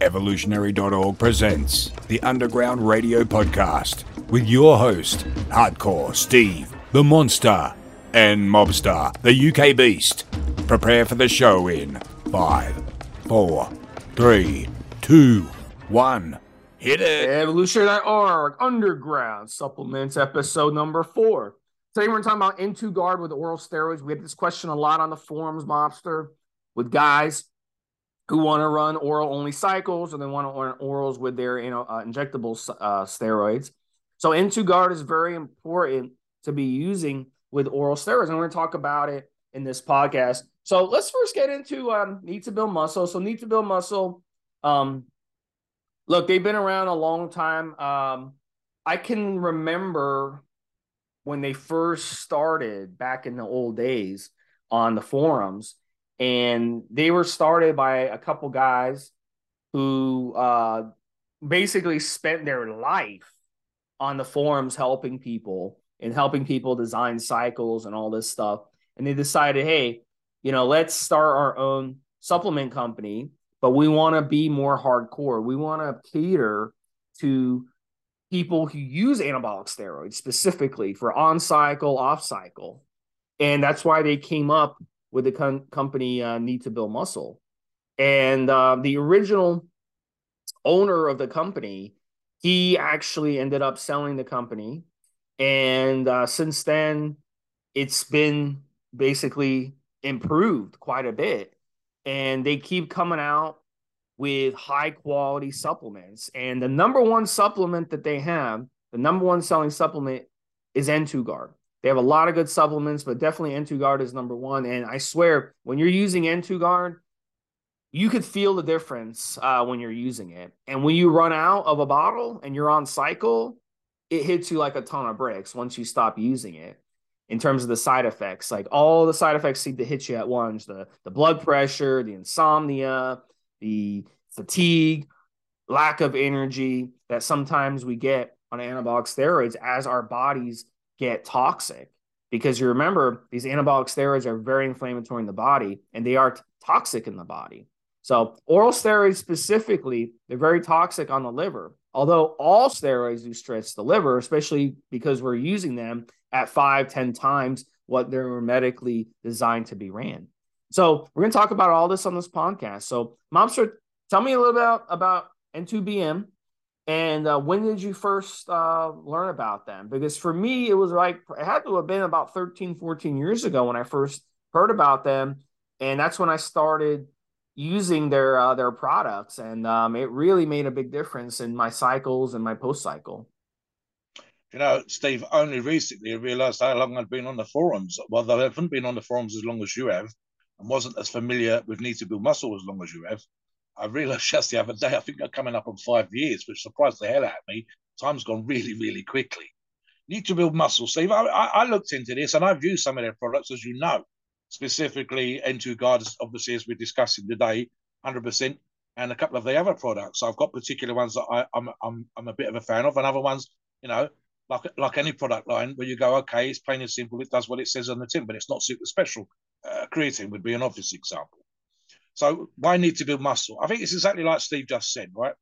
Evolutionary.org presents the Underground Radio Podcast with your host, Hardcore Steve, the Monster, and Mobster, the UK Beast. Prepare for the show in five, four, three, two, one. Hit it. Evolutionary.org Underground Supplements, episode number four. Today we're talking about N2Guard with oral steroids. We had this question a lot on the forums, Mobster, with guys who want to run oral only cycles or they want to run orals with their you know uh, injectable uh, steroids. So N2Guard is very important to be using with oral steroids. And we're going to talk about it in this podcast. So let's first get into um, need to build muscle. So need to build muscle. Um, look, they've been around a long time. Um, I can remember when they first started back in the old days on the forums and they were started by a couple guys who uh, basically spent their life on the forums helping people and helping people design cycles and all this stuff. And they decided hey you know let's start our own supplement company but we want to be more hardcore. We want to cater to people who use anabolic steroids specifically for on cycle off cycle and that's why they came up with the com- company uh, Need to Build Muscle. And uh, the original owner of the company, he actually ended up selling the company. And uh, since then, it's been basically improved quite a bit. And they keep coming out with high quality supplements. And the number one supplement that they have, the number one selling supplement is N2Guard. They have a lot of good supplements, but definitely N2Guard is number one. And I swear, when you're using N2Guard, you could feel the difference uh, when you're using it. And when you run out of a bottle and you're on cycle, it hits you like a ton of bricks once you stop using it in terms of the side effects. Like all the side effects seem to hit you at once the, the blood pressure, the insomnia, the fatigue, lack of energy that sometimes we get on anabolic steroids as our bodies get toxic because you remember these anabolic steroids are very inflammatory in the body and they are t- toxic in the body. So, oral steroids specifically, they're very toxic on the liver. Although all steroids do stress the liver, especially because we're using them at five, ten times what they're medically designed to be ran. So, we're going to talk about all this on this podcast. So, Mobster, tell me a little bit about, about N2BM and uh, when did you first uh, learn about them? Because for me, it was like, it had to have been about 13, 14 years ago when I first heard about them. And that's when I started using their uh, their products. And um, it really made a big difference in my cycles and my post cycle. You know, Steve, only recently I realized how long I'd been on the forums. Well, I haven't been on the forums as long as you have and wasn't as familiar with Need to Build Muscle as long as you have. I realized just the other day, I think I'm coming up on five years, which surprised the hell out of me. Time's gone really, really quickly. Need to build muscle, Steve. I, I, looked into this and I've used some of their products, as you know, specifically N2Guards, obviously, as we're discussing today, 100%, and a couple of the other products. I've got particular ones that I, I'm, I'm, I'm a bit of a fan of, and other ones, you know, like like any product line where you go, okay, it's plain and simple, it does what it says on the tin, but it's not super special. Uh, creatine would be an obvious example. So why need to build muscle? I think it's exactly like Steve just said, right?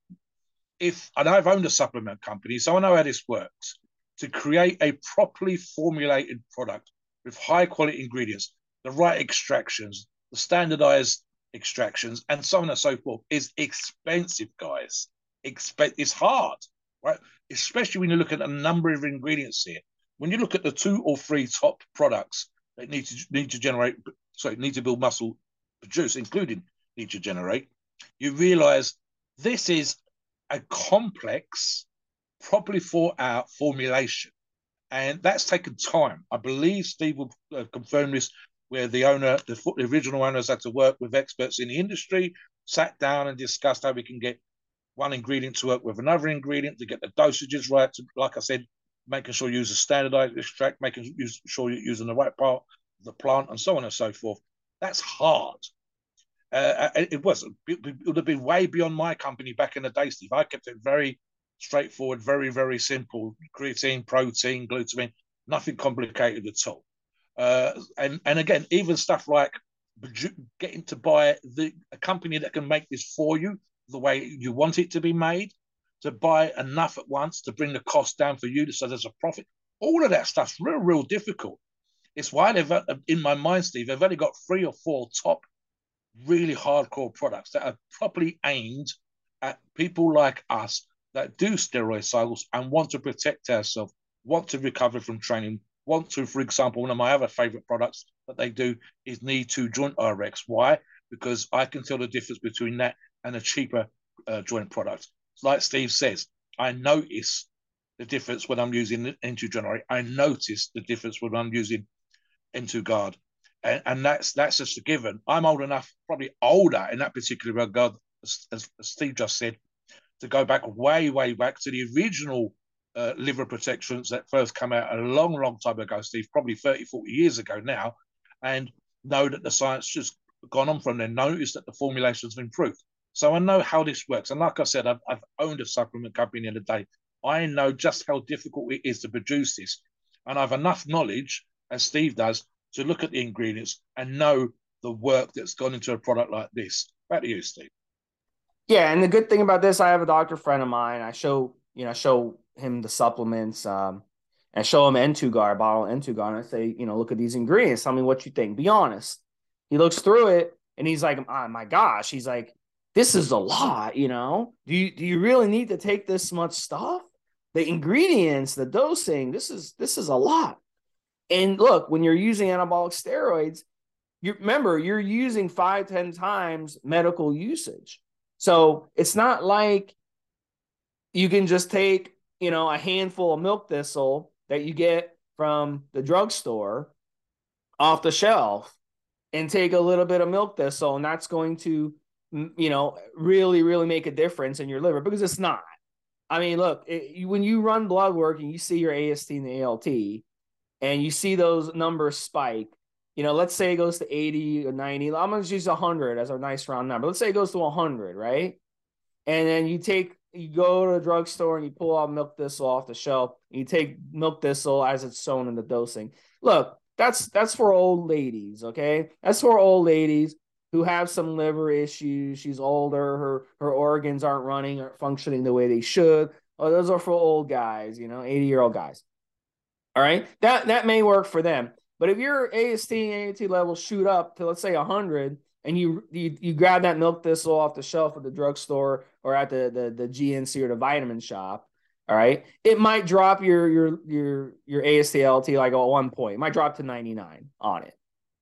If and I've owned a supplement company, so I know how this works. To create a properly formulated product with high quality ingredients, the right extractions, the standardized extractions, and so on and so forth is expensive, guys. Expen- it's hard, right? Especially when you look at a number of ingredients here. When you look at the two or three top products that need to need to generate, sorry, need to build muscle produce, including need to generate, you realize this is a complex, properly thought out formulation. And that's taken time. I believe Steve will uh, confirm this, where the owner, the, the original owners had to work with experts in the industry, sat down and discussed how we can get one ingredient to work with another ingredient to get the dosages right. To, like I said, making sure you use a standardized extract, making sure you're using the right part of the plant, and so on and so forth. That's hard. Uh, uh it was. It would have been way beyond my company back in the day, Steve. I kept it very straightforward, very, very simple. Creatine, protein, glutamine, nothing complicated at all. Uh, and and again, even stuff like getting to buy the a company that can make this for you the way you want it to be made, to buy enough at once to bring the cost down for you so there's a profit. All of that stuff's real, real difficult. It's why they've, uh, in my mind, Steve, they've only got three or four top, really hardcore products that are properly aimed at people like us that do steroid cycles and want to protect ourselves, want to recover from training, want to, for example, one of my other favorite products that they do is N2 Joint RX. Why? Because I can tell the difference between that and a cheaper uh, joint product. Like Steve says, I notice the difference when I'm using N2 Joint. I notice the difference when I'm using N2 Guard. And, and that's that's just a given. I'm old enough, probably older in that particular regard, as, as Steve just said, to go back way, way back to the original uh, liver protections that first came out a long, long time ago, Steve, probably 30, 40 years ago now, and know that the science just gone on from there, notice that the formulations have improved. So I know how this works. And like I said, I've, I've owned a supplement company the day. I know just how difficult it is to produce this. And I've enough knowledge, as Steve does, to look at the ingredients and know the work that's gone into a product like this. Back to you, Steve. Yeah, and the good thing about this, I have a doctor friend of mine. I show, you know, show him the supplements, um, and show him N2Guard, bottle N2Guard, and I say, you know, look at these ingredients. Tell me what you think. Be honest. He looks through it and he's like, oh my gosh. He's like, this is a lot, you know. Do you do you really need to take this much stuff? The ingredients, the dosing, this is this is a lot. And look, when you're using anabolic steroids, you remember you're using five, ten times medical usage. So it's not like you can just take, you know, a handful of milk thistle that you get from the drugstore off the shelf and take a little bit of milk thistle, and that's going to, you know, really, really make a difference in your liver because it's not. I mean, look, it, when you run blood work and you see your AST and the ALT, and you see those numbers spike, you know, let's say it goes to 80 or 90. I'm going to use 100 as a nice round number. Let's say it goes to 100, right? And then you take, you go to a drugstore and you pull out milk thistle off the shelf. you take milk thistle as it's shown in the dosing. Look, that's that's for old ladies, okay? That's for old ladies who have some liver issues. She's older, her her organs aren't running or functioning the way they should. Oh, those are for old guys, you know, 80 year old guys. All right. That that may work for them. But if your AST and AAT levels shoot up to let's say 100 and you, you you grab that milk thistle off the shelf at the drugstore or at the, the the GNC or the vitamin shop, all right, it might drop your your your your AST like at one point. It might drop to 99 on it.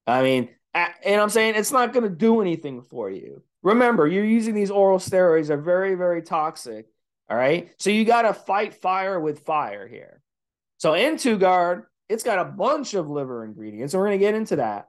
I mean, and I'm saying it's not going to do anything for you. Remember, you're using these oral steroids they are very very toxic. All right, so you got to fight fire with fire here. So N2Guard it's got a bunch of liver ingredients. And we're going to get into that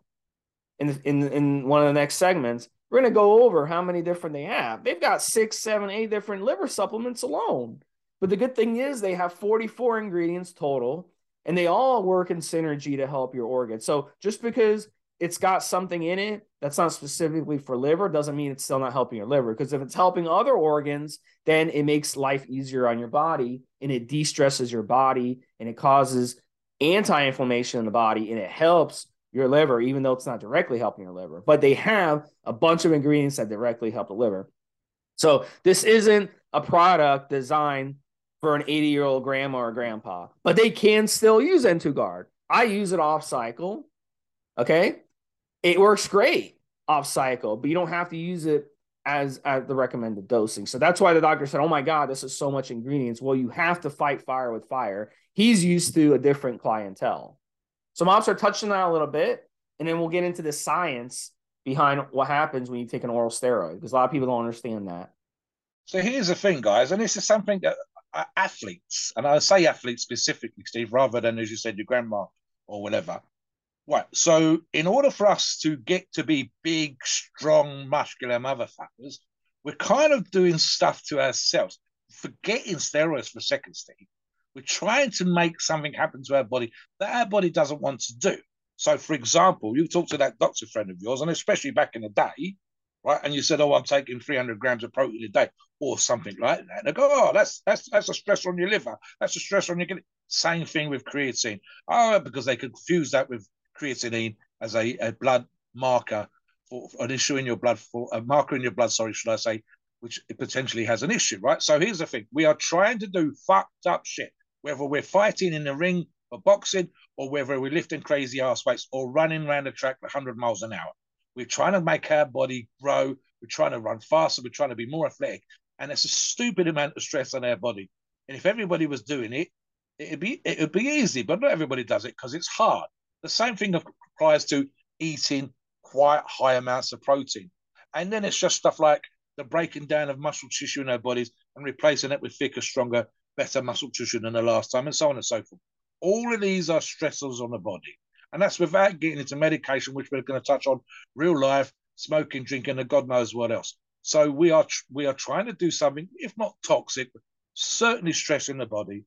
in, in, in one of the next segments. We're going to go over how many different they have. They've got six, seven, eight different liver supplements alone. But the good thing is they have 44 ingredients total, and they all work in synergy to help your organ. So just because it's got something in it that's not specifically for liver doesn't mean it's still not helping your liver. Because if it's helping other organs, then it makes life easier on your body and it de stresses your body and it causes anti-inflammation in the body and it helps your liver, even though it's not directly helping your liver. But they have a bunch of ingredients that directly help the liver. So this isn't a product designed for an 80 year old grandma or grandpa, but they can still use N2Guard. I use it off cycle. Okay. It works great off cycle, but you don't have to use it as at the recommended dosing. So that's why the doctor said, "Oh my God, this is so much ingredients." Well, you have to fight fire with fire. He's used to a different clientele. So moms are touching that a little bit, and then we'll get into the science behind what happens when you take an oral steroid because a lot of people don't understand that. So here's the thing, guys, and this is something that uh, athletes, and I say athletes specifically, Steve, rather than as you said, your grandma or whatever. Right. So, in order for us to get to be big, strong, muscular motherfuckers, we're kind of doing stuff to ourselves, forgetting steroids for a second, Steve. We're trying to make something happen to our body that our body doesn't want to do. So, for example, you talked to that doctor friend of yours, and especially back in the day, right? And you said, "Oh, I'm taking 300 grams of protein a day," or something like that. They go, "Oh, that's that's that's a stress on your liver. That's a stress on your kidney." Same thing with creatine. Oh, because they confuse that with creatinine as a, a blood marker for, an issue in your blood for a marker in your blood. Sorry, should I say which potentially has an issue, right? So here's the thing: we are trying to do fucked up shit, whether we're fighting in the ring for boxing or whether we're lifting crazy ass weights or running around the track 100 miles an hour. We're trying to make our body grow. We're trying to run faster. We're trying to be more athletic, and it's a stupid amount of stress on our body. And if everybody was doing it, it'd be it'd be easy, but not everybody does it because it's hard. The same thing applies to eating quite high amounts of protein. And then it's just stuff like the breaking down of muscle tissue in our bodies and replacing it with thicker, stronger, better muscle tissue than the last time, and so on and so forth. All of these are stressors on the body. And that's without getting into medication, which we're going to touch on real life, smoking, drinking, and God knows what else. So we are we are trying to do something, if not toxic, certainly stressing the body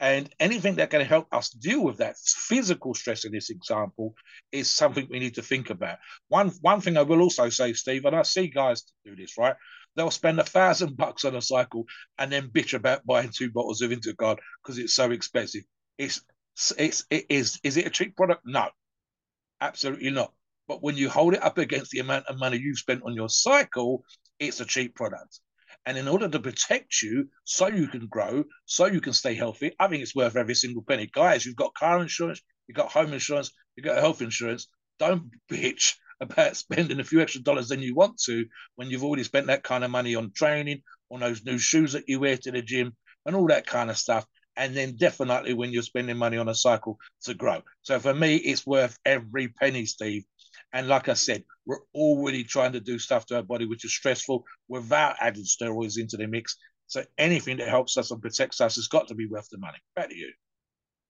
and anything that can help us deal with that physical stress in this example is something we need to think about. One one thing I will also say, Steve, and I see guys do this, right? They'll spend a thousand bucks on a cycle and then bitch about buying two bottles of N2Guard because it's so expensive. It's it's it is is it a cheap product? No, absolutely not. But when you hold it up against the amount of money you've spent on your cycle, it's a cheap product. And in order to protect you, so you can grow, so you can stay healthy, I think it's worth every single penny. Guys, you've got car insurance, you've got home insurance, you've got health insurance. Don't bitch about spending a few extra dollars than you want to when you've already spent that kind of money on training, on those new shoes that you wear to the gym, and all that kind of stuff. And then definitely when you're spending money on a cycle to grow. So for me, it's worth every penny, Steve. And like I said, we're already trying to do stuff to our body which is stressful without adding steroids into the mix. So anything that helps us and protects us has got to be worth the money. Back to you.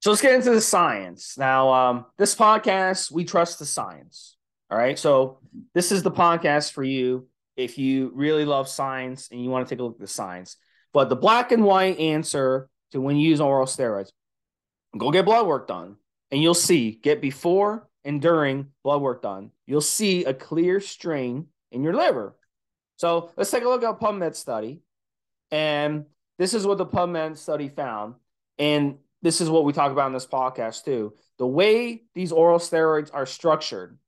So let's get into the science. Now, um, this podcast, we trust the science. All right. So this is the podcast for you if you really love science and you want to take a look at the science. But the black and white answer to when you use oral steroids, go get blood work done and you'll see get before and during blood work done, you'll see a clear strain in your liver. So let's take a look at PubMed study. And this is what the PubMed study found. And this is what we talk about in this podcast too. The way these oral steroids are structured,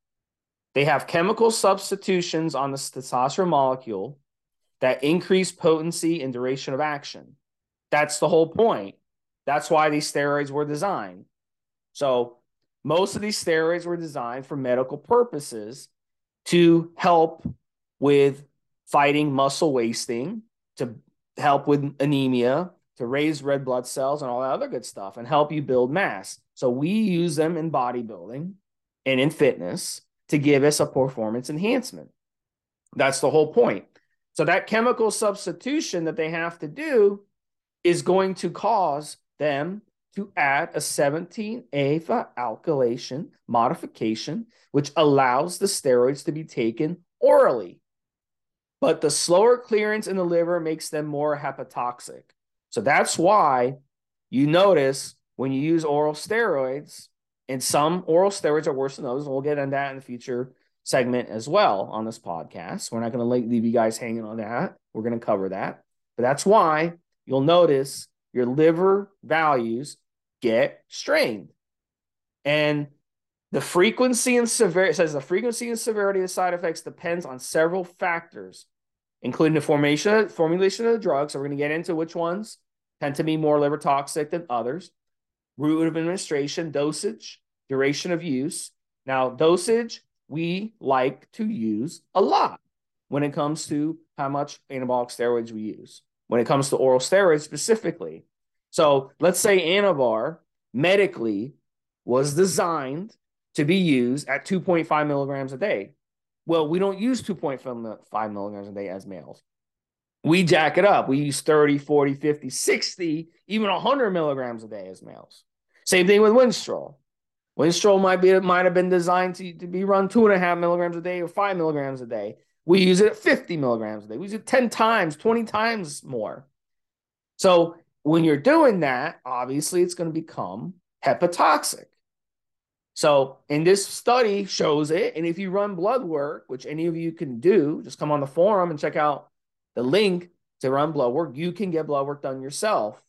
they have chemical substitutions on the testosterone molecule that increase potency and duration of action. That's the whole point. That's why these steroids were designed. So most of these steroids were designed for medical purposes to help with fighting muscle wasting, to help with anemia, to raise red blood cells and all that other good stuff and help you build mass. So we use them in bodybuilding and in fitness to give us a performance enhancement. That's the whole point. So that chemical substitution that they have to do is going to cause them to add a 17-alpha alkylation modification, which allows the steroids to be taken orally. But the slower clearance in the liver makes them more hepatotoxic. So that's why you notice when you use oral steroids, and some oral steroids are worse than others. We'll get into that in the future segment as well on this podcast. We're not going to leave you guys hanging on that. We're going to cover that. But that's why you'll notice your liver values get strained. And the frequency and severity says the frequency and severity of side effects depends on several factors, including the formation formulation of the drug. So we're going to get into which ones tend to be more liver toxic than others, route of administration, dosage, duration of use. Now, dosage we like to use a lot when it comes to how much anabolic steroids we use. When it comes to oral steroids specifically, so let's say Anavar medically was designed to be used at 2.5 milligrams a day. Well, we don't use 2.5 milligrams a day as males. We jack it up. We use 30, 40, 50, 60, even 100 milligrams a day as males. Same thing with Winstrol. Winstrol might be might have been designed to, to be run two and a half milligrams a day or five milligrams a day. We use it at 50 milligrams a day. We use it 10 times, 20 times more. So when you're doing that, obviously it's going to become hepatotoxic. So, in this study shows it, and if you run blood work, which any of you can do, just come on the forum and check out the link to run blood work. You can get blood work done yourself,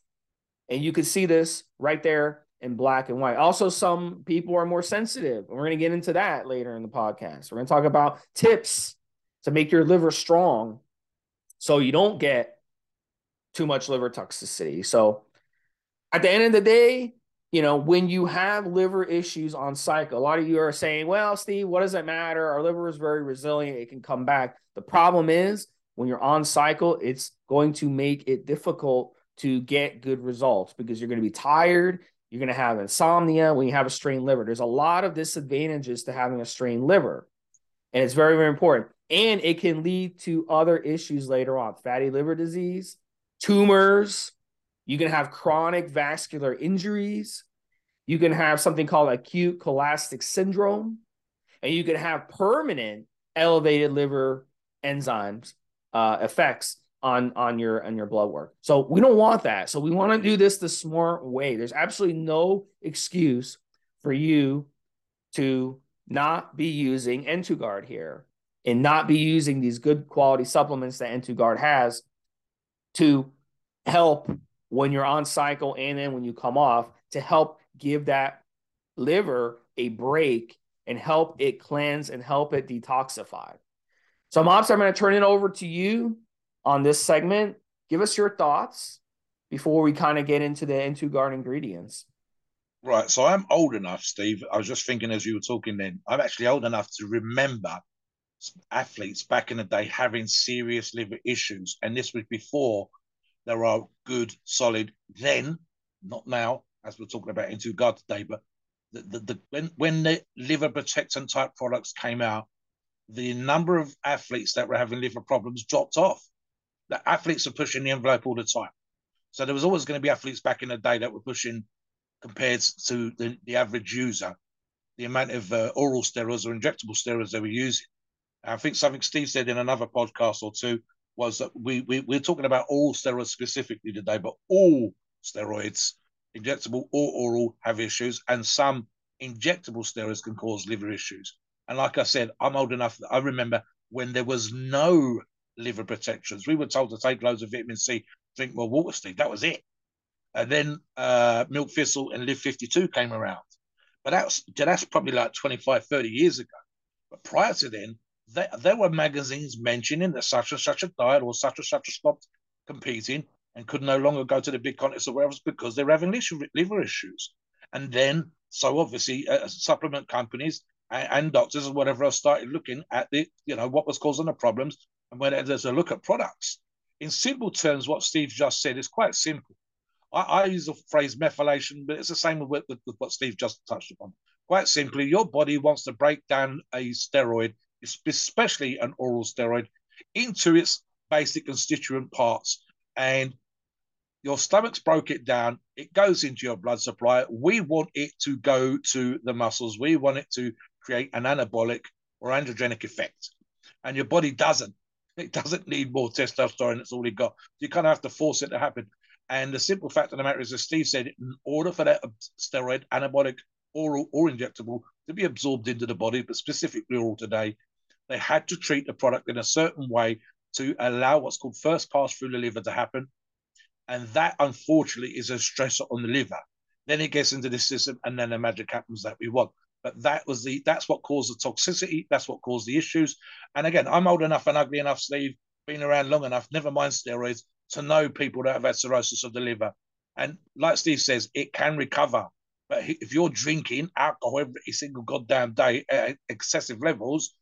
and you can see this right there in black and white. Also, some people are more sensitive, and we're going to get into that later in the podcast. We're going to talk about tips to make your liver strong so you don't get too much liver toxicity. So at the end of the day, you know, when you have liver issues on cycle, a lot of you are saying, well, Steve, what does it matter? Our liver is very resilient, it can come back. The problem is when you're on cycle, it's going to make it difficult to get good results because you're going to be tired. You're going to have insomnia when you have a strained liver. There's a lot of disadvantages to having a strained liver. And it's very, very important. And it can lead to other issues later on fatty liver disease, tumors. You can have chronic vascular injuries. You can have something called acute cholestatic syndrome. And you can have permanent elevated liver enzymes uh, effects on on your on your blood work. So we don't want that. So we want to do this the smart way. There's absolutely no excuse for you to not be using N2Guard here and not be using these good quality supplements that N2Guard has to help when you're on cycle and then when you come off to help give that liver a break and help it cleanse and help it detoxify. So, Mobster, I'm going to turn it over to you on this segment. Give us your thoughts before we kind of get into the N2Guard ingredients. Right. So I'm old enough, Steve. I was just thinking as you were talking then, I'm actually old enough to remember athletes back in the day having serious liver issues. And this was before there are good, solid, then, not now, as we're talking about N2Guard today, but the, the, the when, when the liver protectant type products came out, the number of athletes that were having liver problems dropped off. The athletes are pushing the envelope all the time. So there was always going to be athletes back in the day that were pushing compared to the, the average user, the amount of uh, oral steroids or injectable steroids they were using. I think something Steve said in another podcast or two was that we, we we're talking about all steroids specifically today, but all steroids, injectable or oral, have issues, and some injectable steroids can cause liver issues. And like I said, I'm old enough that I remember when there was no liver protections. We were told to take loads of vitamin C, drink more water, Steve. That was it. And then uh, Milk Thistle and Liv 52 came around. But that's, that's probably like 25, 30 years ago. But prior to then, there, there were magazines mentioning that such and such a diet or such and such a stopped competing and could no longer go to the big contests or wherever because they're having liver issues. And then, so obviously, uh, supplement companies and, and doctors and whatever else started looking at the, you know, what was causing the problems. And when there's a look at products, in simple terms, what Steve just said is quite simple. I, I use the phrase methylation, but it's the same with, with, with what Steve just touched upon. Quite simply, your body wants to break down a steroid, especially an oral steroid, into its basic constituent parts. And your stomach's broke it down. It goes into your blood supply. We want it to go to the muscles. We want it to create an anabolic or androgenic effect. And your body doesn't. It doesn't need more testosterone. It's all it got. You kind of have to force it to happen. And the simple fact of the matter is, as Steve said, in order for that steroid, anabolic, oral or injectable, to be absorbed into the body, but specifically oral today, they had to treat the product in a certain way to allow what's called first pass through the liver to happen. And that, unfortunately, is a stressor on the liver. Then it gets into the system, and then the magic happens that we want. But that was the that's what caused the toxicity. That's what caused the issues. And again, I'm old enough and ugly enough, Steve, been around long enough, never mind steroids, to know people that have had cirrhosis of the liver. And like Steve says, it can recover. But if you're drinking alcohol every single goddamn day at excessive levels,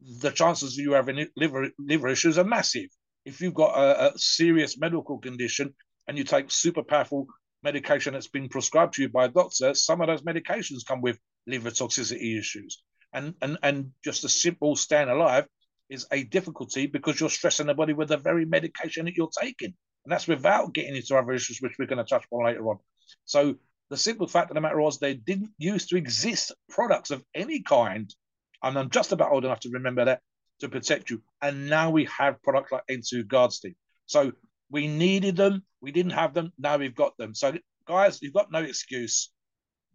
the chances of you having liver liver issues are massive. If you've got a, a serious medical condition and you take super powerful medication that's been prescribed to you by a doctor, some of those medications come with liver toxicity issues. And, and, and just a simple staying alive is a difficulty because you're stressing the body with the very medication that you're taking. And that's without getting into other issues, which we're going to touch on later on. So the simple fact of the matter was they didn't used to exist products of any kind. And I'm just about old enough to remember that to protect you. And now we have products like N2Guard Steam. So we needed them. We didn't have them. Now we've got them. So guys, you've got no excuse.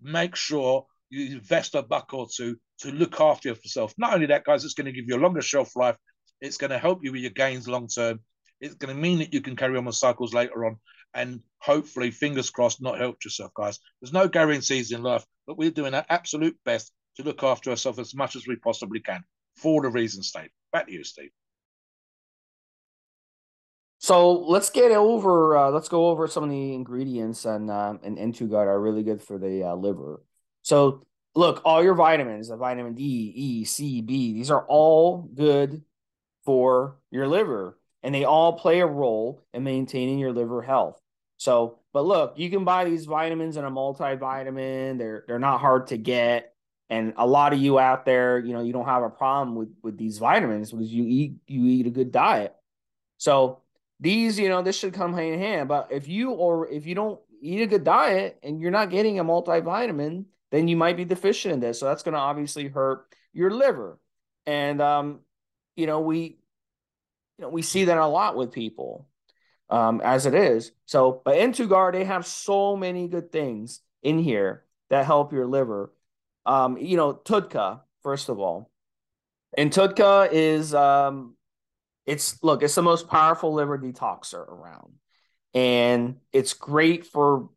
Make sure you invest a buck or two to look after yourself. Not only that, guys, it's going to give you a longer shelf life. It's going to help you with your gains long term. It's going to mean that you can carry on with cycles later on and hopefully, fingers crossed, not help yourself, guys. There's no guarantees in life, but we're doing our absolute best to look after ourselves as much as we possibly can for the reasons, Steve. Back to you, Steve. So let's get over. Uh, let's go over some of the ingredients and uh, and N2Guard are really good for the uh, liver. So look, all your vitamins, the vitamin D, E, C, B, these are all good for your liver, and they all play a role in maintaining your liver health. So, but look, you can buy these vitamins in a multivitamin. They're they're not hard to get, and a lot of you out there, you know, you don't have a problem with with these vitamins because you eat you eat a good diet. So these, you know, this should come hand in hand. But if you or if you don't eat a good diet and you're not getting a multivitamin, then you might be deficient in this. So that's going to obviously hurt your liver. And um, you know, we you know, we see that a lot with people um, as it is. So, but N2Guard, they have so many good things in here that help your liver. Um, you know, TUDCA, first of all. And TUDCA is um it's look, it's the most powerful liver detoxer around. And it's great for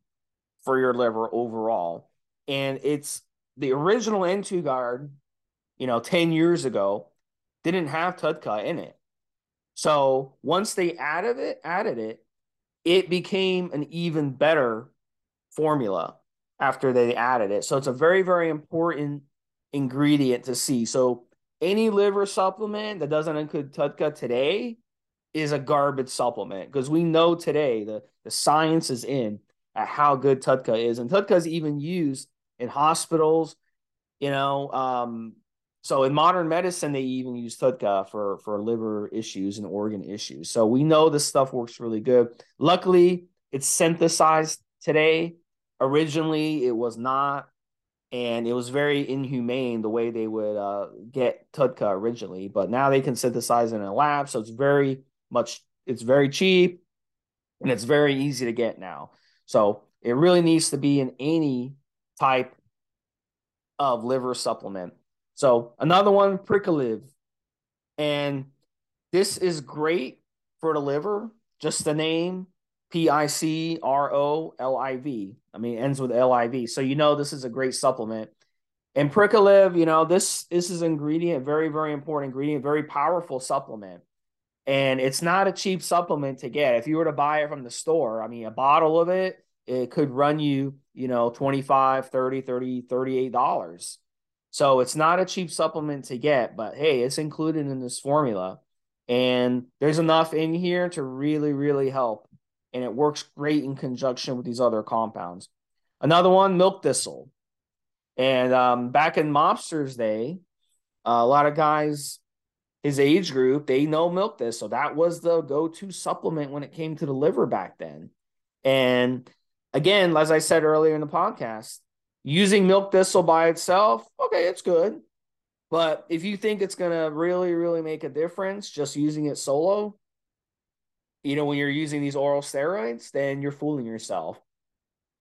for your liver overall. And it's the original N2Guard, you know, 10 years ago, didn't have TUDCA in it. So once they added it, added it, it became an even better formula after they added it. So it's a very, very important ingredient to see. So any liver supplement that doesn't include TUDCA today is a garbage supplement because we know today the, the science is in at how good TUDCA is. And TUDCA is even used in hospitals, you know. Um, so in modern medicine, they even use TUDCA for, for liver issues and organ issues. So we know this stuff works really good. Luckily, it's synthesized today. Originally, it was not and it was very inhumane the way they would uh, get TUDCA originally. But now they can synthesize it in a lab, so it's very much it's very cheap and it's very easy to get now. So it really needs to be in any type of liver supplement. So another one, Picroliv, and this is great for the liver. Just the name P I C R O L I V. I mean, ends with L I V. So you know this is a great supplement. And Picroliv, you know, this this is an ingredient, very, very important ingredient, very powerful supplement. And it's not a cheap supplement to get. If you were to buy it from the store, I mean, a bottle of it, it could run you, you know, 25, 30, 30, 38 dollars. So it's not a cheap supplement to get, but hey, it's included in this formula. And there's enough in here to really, really help and it works great in conjunction with these other compounds. Another one, milk thistle. And um, back in Mobster's day, uh, a lot of guys, his age group, they know milk thistle. So that was the go to supplement when it came to the liver back then. And again, as I said earlier in the podcast, using milk thistle by itself, okay, it's good. But if you think it's going to really, really make a difference just using it solo, you know, when you're using these oral steroids, then you're fooling yourself.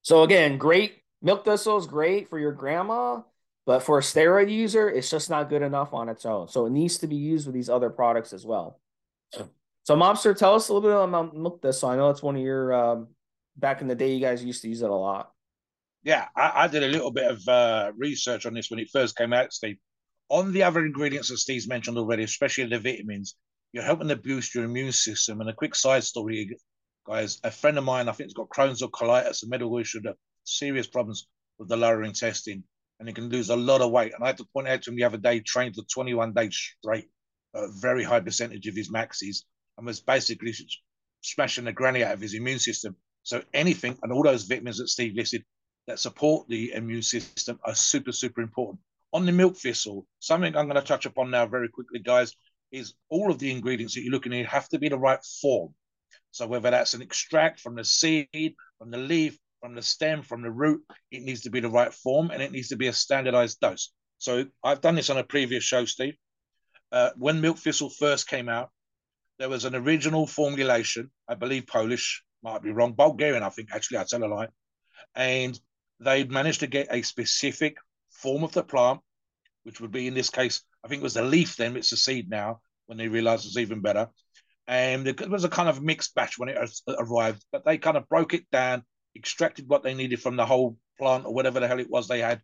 So again, great milk thistle is great for your grandma, but for a steroid user, it's just not good enough on its own. So it needs to be used with these other products as well. So, Mobster, tell us a little bit about milk thistle. I know it's one of your um, back in the day. You guys used to use it a lot. Yeah, I, I did a little bit of uh, research on this when it first came out, Steve. On the other ingredients that Steve's mentioned already, especially the vitamins, you're helping to boost your immune system. And a quick side story, guys, a friend of mine, I think, has got Crohn's or colitis, a medical issue, serious problems with the lower intestine, and he can lose a lot of weight. And I had to point out to him the other day, trained for 21 days straight, a very high percentage of his maxes, and was basically smashing the granny out of his immune system. So anything and all those vitamins that Steve listed that support the immune system are super, super important. On the milk thistle, something I'm going to touch upon now very quickly, guys, is all of the ingredients that you're looking at have to be the right form. So whether that's an extract from the seed, from the leaf, from the stem, from the root, it needs to be the right form and it needs to be a standardized dose. So I've done this on a previous show, Steve. Uh, when milk thistle first came out, there was an original formulation, I believe Polish, might be wrong, Bulgarian, I think, actually, I tell a lie. And they managed to get a specific form of the plant, which would be in this case I think it was the leaf then, it's the seed now, when they realized it's even better. And it was a kind of mixed batch when it arrived, but they kind of broke it down, extracted what they needed from the whole plant or whatever the hell it was they had.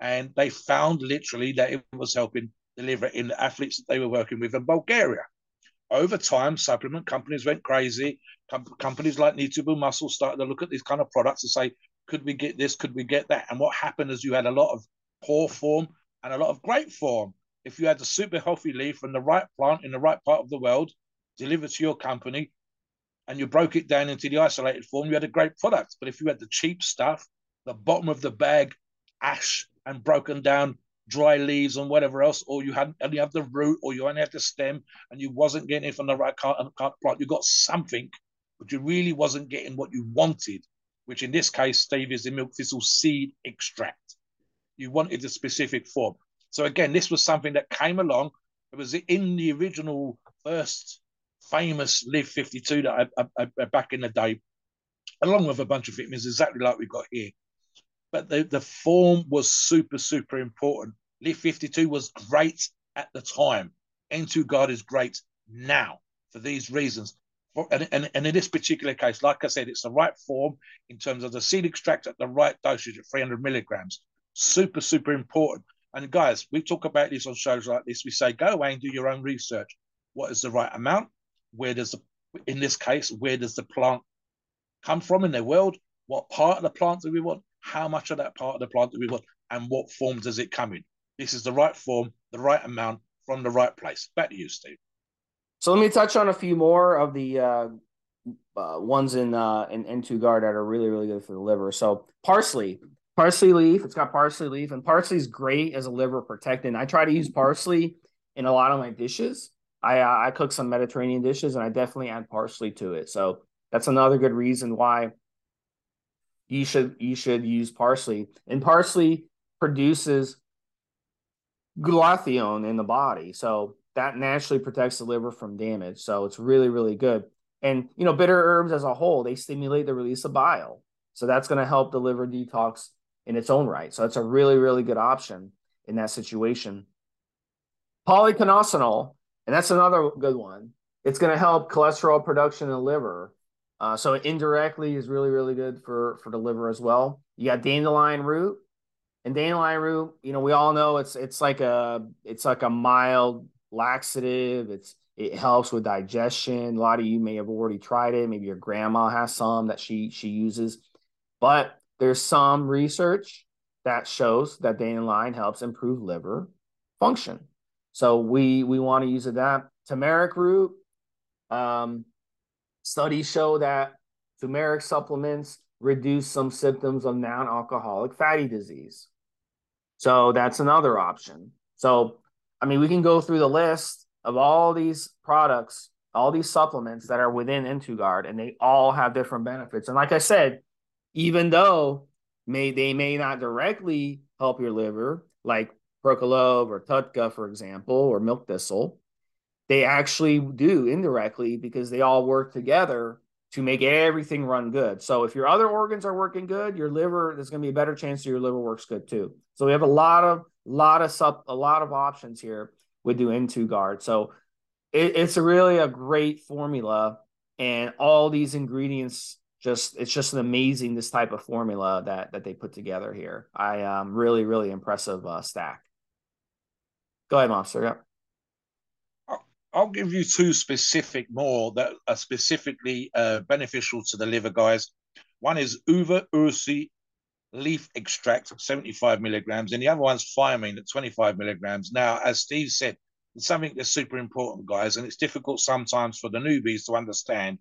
And they found literally that it was helping deliver in the athletes that they were working with in Bulgaria. over time, supplement companies went crazy. Com- companies like to Muscle started to look at these kind of products and say, could we get this? Could we get that? And what happened is you had a lot of poor form and a lot of great form. If you had the super healthy leaf from the right plant in the right part of the world delivered to your company, and you broke it down into the isolated form, you had a great product. But if you had the cheap stuff, the bottom of the bag, ash and broken down dry leaves and whatever else, or you had only have the root, or you only had the stem, and you wasn't getting it from the right plant, you got something, but you really wasn't getting what you wanted, which in this case, Steve, is the milk thistle seed extract. You wanted a specific form. So again, this was something that came along. It was in the original first famous Liv 52 that I, I, I, back in the day, along with a bunch of vitamins, exactly like we've got here. But the, the form was super, super important. Liv 52 was great at the time. N2Guard is great now for these reasons. And, and, and in this particular case, like I said, it's the right form in terms of the seed extract at the right dosage at 300 milligrams. Super, super important. And guys, we talk about this on shows like this. We say, go away and do your own research. What is the right amount? Where does the, in this case, where does the plant come from in the world? What part of the plant do we want? How much of that part of the plant do we want? And what form does it come in? This is the right form, the right amount from the right place. Back to you, Steve. So let me touch on a few more of the uh, uh, ones in uh, in N2Guard that are really really good for the liver. So parsley, parsley leaf. It's got parsley leaf, and parsley is great as a liver protectant. I try to use parsley in a lot of my dishes. I uh, I cook some Mediterranean dishes, and I definitely add parsley to it. So that's another good reason why you should you should use parsley. And parsley produces glutathione in the body, so that naturally protects the liver from damage. So it's really really good. And you know, bitter herbs as a whole, they stimulate the release of bile. So that's going to help the liver detox in its own right. So it's a really, really good option in that situation. Policosanol, and that's another good one. It's going to help cholesterol production in the liver. Uh, so indirectly is really, really good for, for the liver as well. You got dandelion root. And dandelion root, you know, we all know it's it's like a it's like a mild laxative. It's it helps with digestion. A lot of you may have already tried it. Maybe your grandma has some that she she uses. But there's some research that shows that dandelion helps improve liver function. So we we want to use that. Turmeric root. Um, studies show that turmeric supplements reduce some symptoms of non-alcoholic fatty disease. So that's another option. So I mean, we can go through the list of all these products, all these supplements that are within N2Guard, and they all have different benefits. And like I said, even though may they may not directly help your liver, like Picroliv or TUDCA, for example, or milk thistle, they actually do indirectly because they all work together to make everything run good. So if your other organs are working good, your liver, there's going to be a better chance that your liver works good too. So we have a lot of lot of sub, a lot of options here with do N2Guard. So it, it's a really a great formula, and all these ingredients just it's just an amazing this type of formula that that they put together here. I um really really impressive uh, stack. Go ahead, Mobster. Yeah. I'll give you two specific more that are specifically uh, beneficial to the liver, guys. One is Uva Ursi leaf extract, 75 milligrams, and the other one's thiamine at 25 milligrams. Now, as Steve said, it's something that's super important, guys, and it's difficult sometimes for the newbies to understand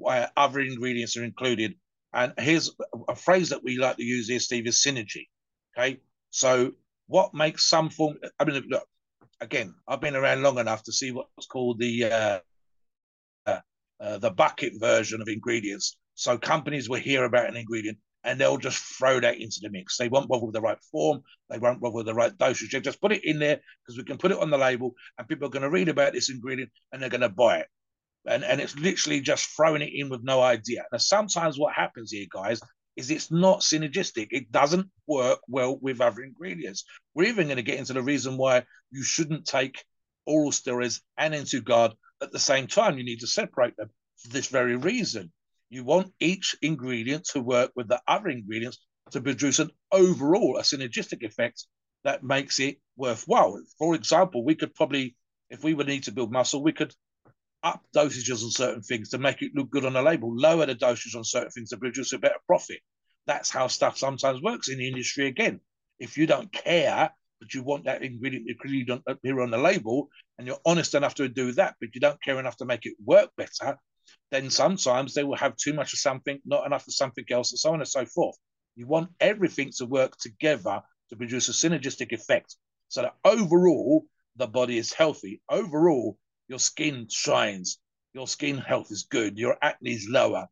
why other ingredients are included. And here's a phrase that we like to use here, Steve, is synergy. Okay. So what makes some form, I mean, look, again, I've been around long enough to see what's called the, uh, uh, uh, the bucket version of ingredients. So companies will hear about an ingredient and they'll just throw that into the mix. They won't bother with the right form. They won't bother with the right dosage. They just put it in there because we can put it on the label and people are going to read about this ingredient and they're going to buy it and, and it's literally just throwing it in with no idea. Now, sometimes what happens here, guys, is it's not synergistic. It doesn't work well with other ingredients. We're even going to get into the reason why you shouldn't take oral steroids and N2Guard at the same time. You need to separate them for this very reason. You want each ingredient to work with the other ingredients to produce an overall, a synergistic effect that makes it worthwhile. For example, we could probably, if we would need to build muscle, we could up dosages on certain things to make it look good on the label, lower the dosage on certain things to produce a better profit. That's how stuff sometimes works in the industry again. If you don't care, but you want that ingredient to appear on the label, and you're honest enough to do that, but you don't care enough to make it work better, then sometimes they will have too much of something, not enough of something else, and so on and so forth. You want everything to work together to produce a synergistic effect so that overall the body is healthy. Overall, your skin shines, your skin health is good, your acne is lower,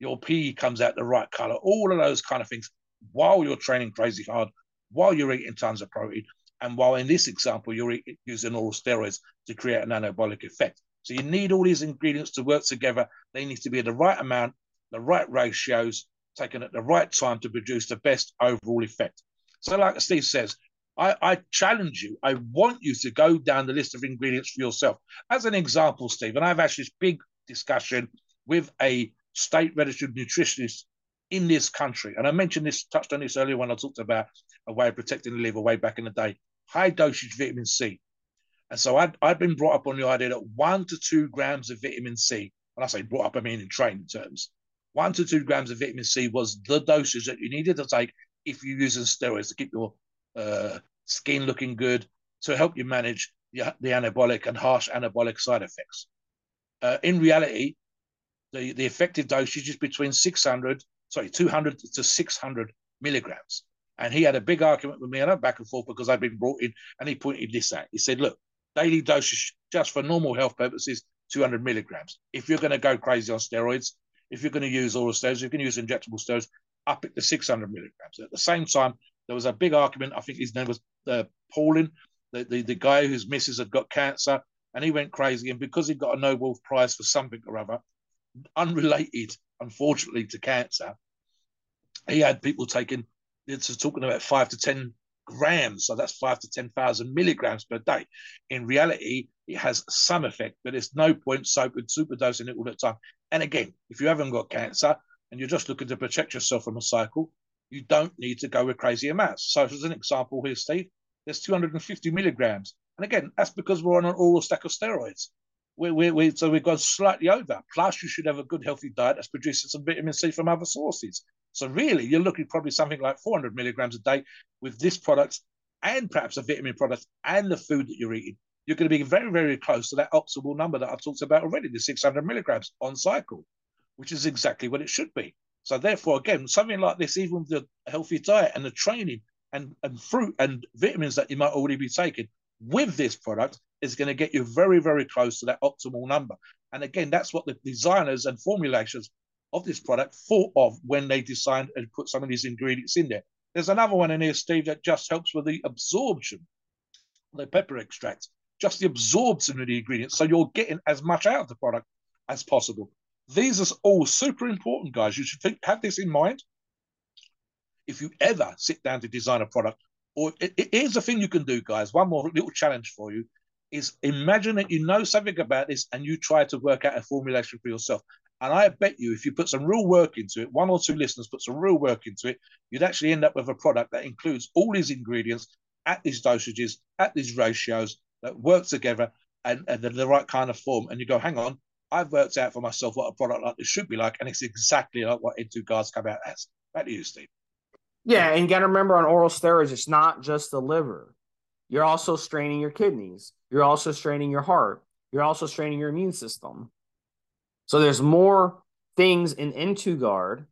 your pee comes out the right color, all of those kind of things while you're training crazy hard, while you're eating tons of protein, and while in this example, you're using oral steroids to create an anabolic effect. So you need all these ingredients to work together. They need to be the right amount, the right ratios, taken at the right time to produce the best overall effect. So, like Steve says, I, I, challenge you. I want you to go down the list of ingredients for yourself. As an example, Steve, and I've actually this big discussion with a state registered nutritionist in this country. And I mentioned this, touched on this earlier when I talked about a way of protecting the liver way back in the day. High dosage vitamin C. And so I'd, I'd been brought up on the idea that one to two grams of vitamin C, when I say brought up, I mean in training terms, one to two grams of vitamin C was the dosage that you needed to take if you're using steroids to keep your uh, skin looking good, to help you manage the, the anabolic and harsh anabolic side effects. Uh, in reality, the, the effective dosage is between 600, sorry, 200 to 600 milligrams. And he had a big argument with me, and I'm back and forth because I've been brought in, and he pointed this out. He said, Look, daily dosage just for normal health purposes, 200 milligrams. If you're going to go crazy on steroids, if you're going to use oral steroids, going to use injectable steroids, up it to 600 milligrams. At the same time, there was a big argument. I think his name was uh, Pauling, the, the, the guy whose missus had got cancer, and he went crazy. And because he got a Nobel Prize for something or other, unrelated, unfortunately, to cancer, he had people taking, it's talking about five to 10 grams. So that's five to 10,000 milligrams per day. In reality, it has some effect, but it's no point super, super dosing it all the time. And again, if you haven't got cancer and you're just looking to protect yourself from a cycle, you don't need to go with crazy amounts. So, as an example here, Steve, there's 250 milligrams. And again, that's because we're on an oral stack of steroids. We, we, we, so we've gone slightly over. Plus, you should have a good, healthy diet that's producing some vitamin C from other sources. So, really, you're looking probably something like 400 milligrams a day with this product and perhaps a vitamin product and the food that you're eating. You're going to be very, very close to that optimal number that I've talked about already, the 600 milligrams on cycle, which is exactly what it should be. So therefore, again, something like this, even with the healthy diet and the training and, and fruit and vitamins that you might already be taking with this product is going to get you very, very close to that optimal number. And again, that's what the designers and formulations of this product thought of when they designed and put some of these ingredients in there. There's another one in here, Steve, that just helps with the absorption, the pepper extract, just the absorption of the ingredients. So you're getting as much out of the product as possible. These are all super important, guys. You should think, have this in mind. If you ever sit down to design a product, or it, it, here's the thing you can do, guys. One more little challenge for you is imagine that you know something about this and you try to work out a formulation for yourself. And I bet you, if you put some real work into it, one or two listeners put some real work into it, you'd actually end up with a product that includes all these ingredients at these dosages, at these ratios that work together and, and the right kind of form. And you go, hang on, I've worked out for myself what a product like this should be like, and it's exactly like what N2Guard's come out as. Back to you, Steve. Yeah, and you got to remember on oral steroids, it's not just the liver. You're also straining your kidneys. You're also straining your heart. You're also straining your immune system. So there's more things in N2Guard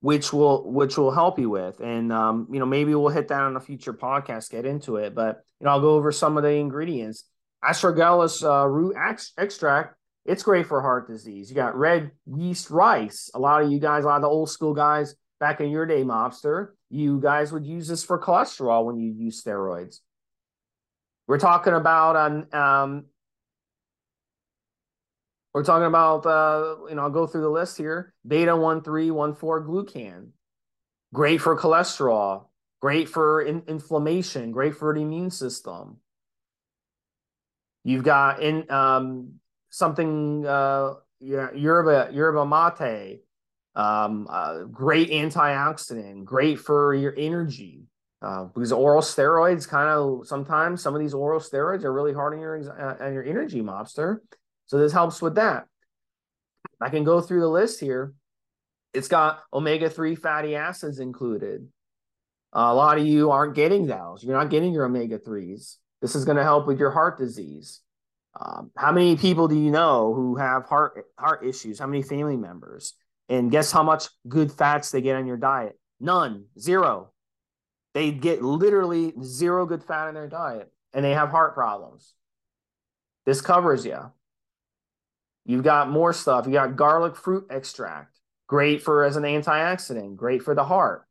which will which will help you with and um, you know maybe we'll hit that on a future podcast get into it but you know i'll go over some of the ingredients astragalus uh, root ex- extract it's great for heart disease. You got red yeast rice. A lot of you guys, a lot of the old school guys back in your day, mobster, you guys would use this for cholesterol when you use steroids. We're talking about on um, um, we're talking about uh, you know, I'll go through the list here. Beta 1314 glucan. Great for cholesterol, great for in- inflammation, great for the immune system. You've got in um, something uh, yerba yerba mate, um, uh, great antioxidant, great for your energy. Uh, because oral steroids kind of sometimes some of these oral steroids are really hard on your uh, on your energy mobster. So this helps with that. I can go through the list here. It's got omega 3 fatty acids included. Uh, a lot of you aren't getting those. You're not getting your omega 3s. This is going to help with your heart disease. Um, how many people do you know who have heart heart issues? How many family members? And guess how much good fats they get on your diet? None, zero. They get literally zero good fat in their diet, and they have heart problems. This covers you. You've got more stuff. You got garlic fruit extract, great for as an antioxidant, great for the heart.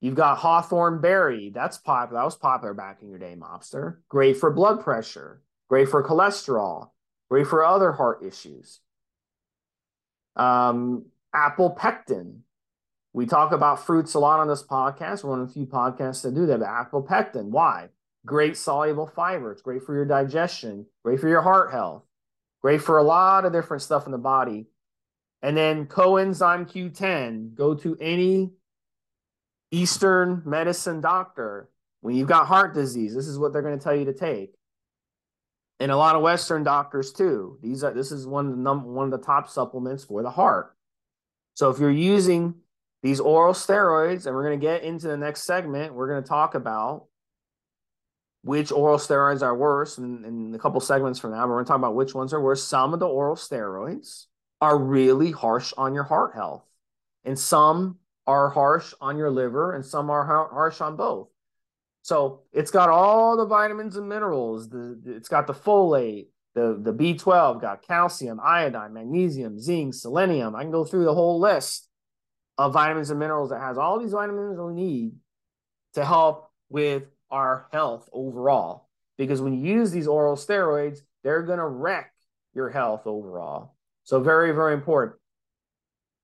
You've got hawthorn berry. That's popular. That was popular back in your day, mobster. Great for blood pressure, great for cholesterol, great for other heart issues. Um, apple pectin. We talk about fruits a lot on this podcast. We're one of the few podcasts that do that. But apple pectin. Why? Great soluble fiber. It's great for your digestion, great for your heart health. Great for a lot of different stuff in the body. And then coenzyme Q10, go to any Eastern medicine doctor. When you've got heart disease, this is what they're going to tell you to take. And a lot of Western doctors too. These are this is one of the number one of the top supplements for the heart. So if you're using these oral steroids, and we're going to get into the next segment, we're going to talk about which oral steroids are worse in, in a couple segments from now. We're going to talk about which ones are worse. Some of the oral steroids are really harsh on your heart health, and some are harsh on your liver, and some are harsh on both. So it's got all the vitamins and minerals. The it's got the folate, the the B12, got calcium, iodine, magnesium, zinc, selenium. I can go through the whole list of vitamins and minerals that has all these vitamins we need to help with our health overall. Because when you use these oral steroids, they're going to wreck your health overall. So very, very important.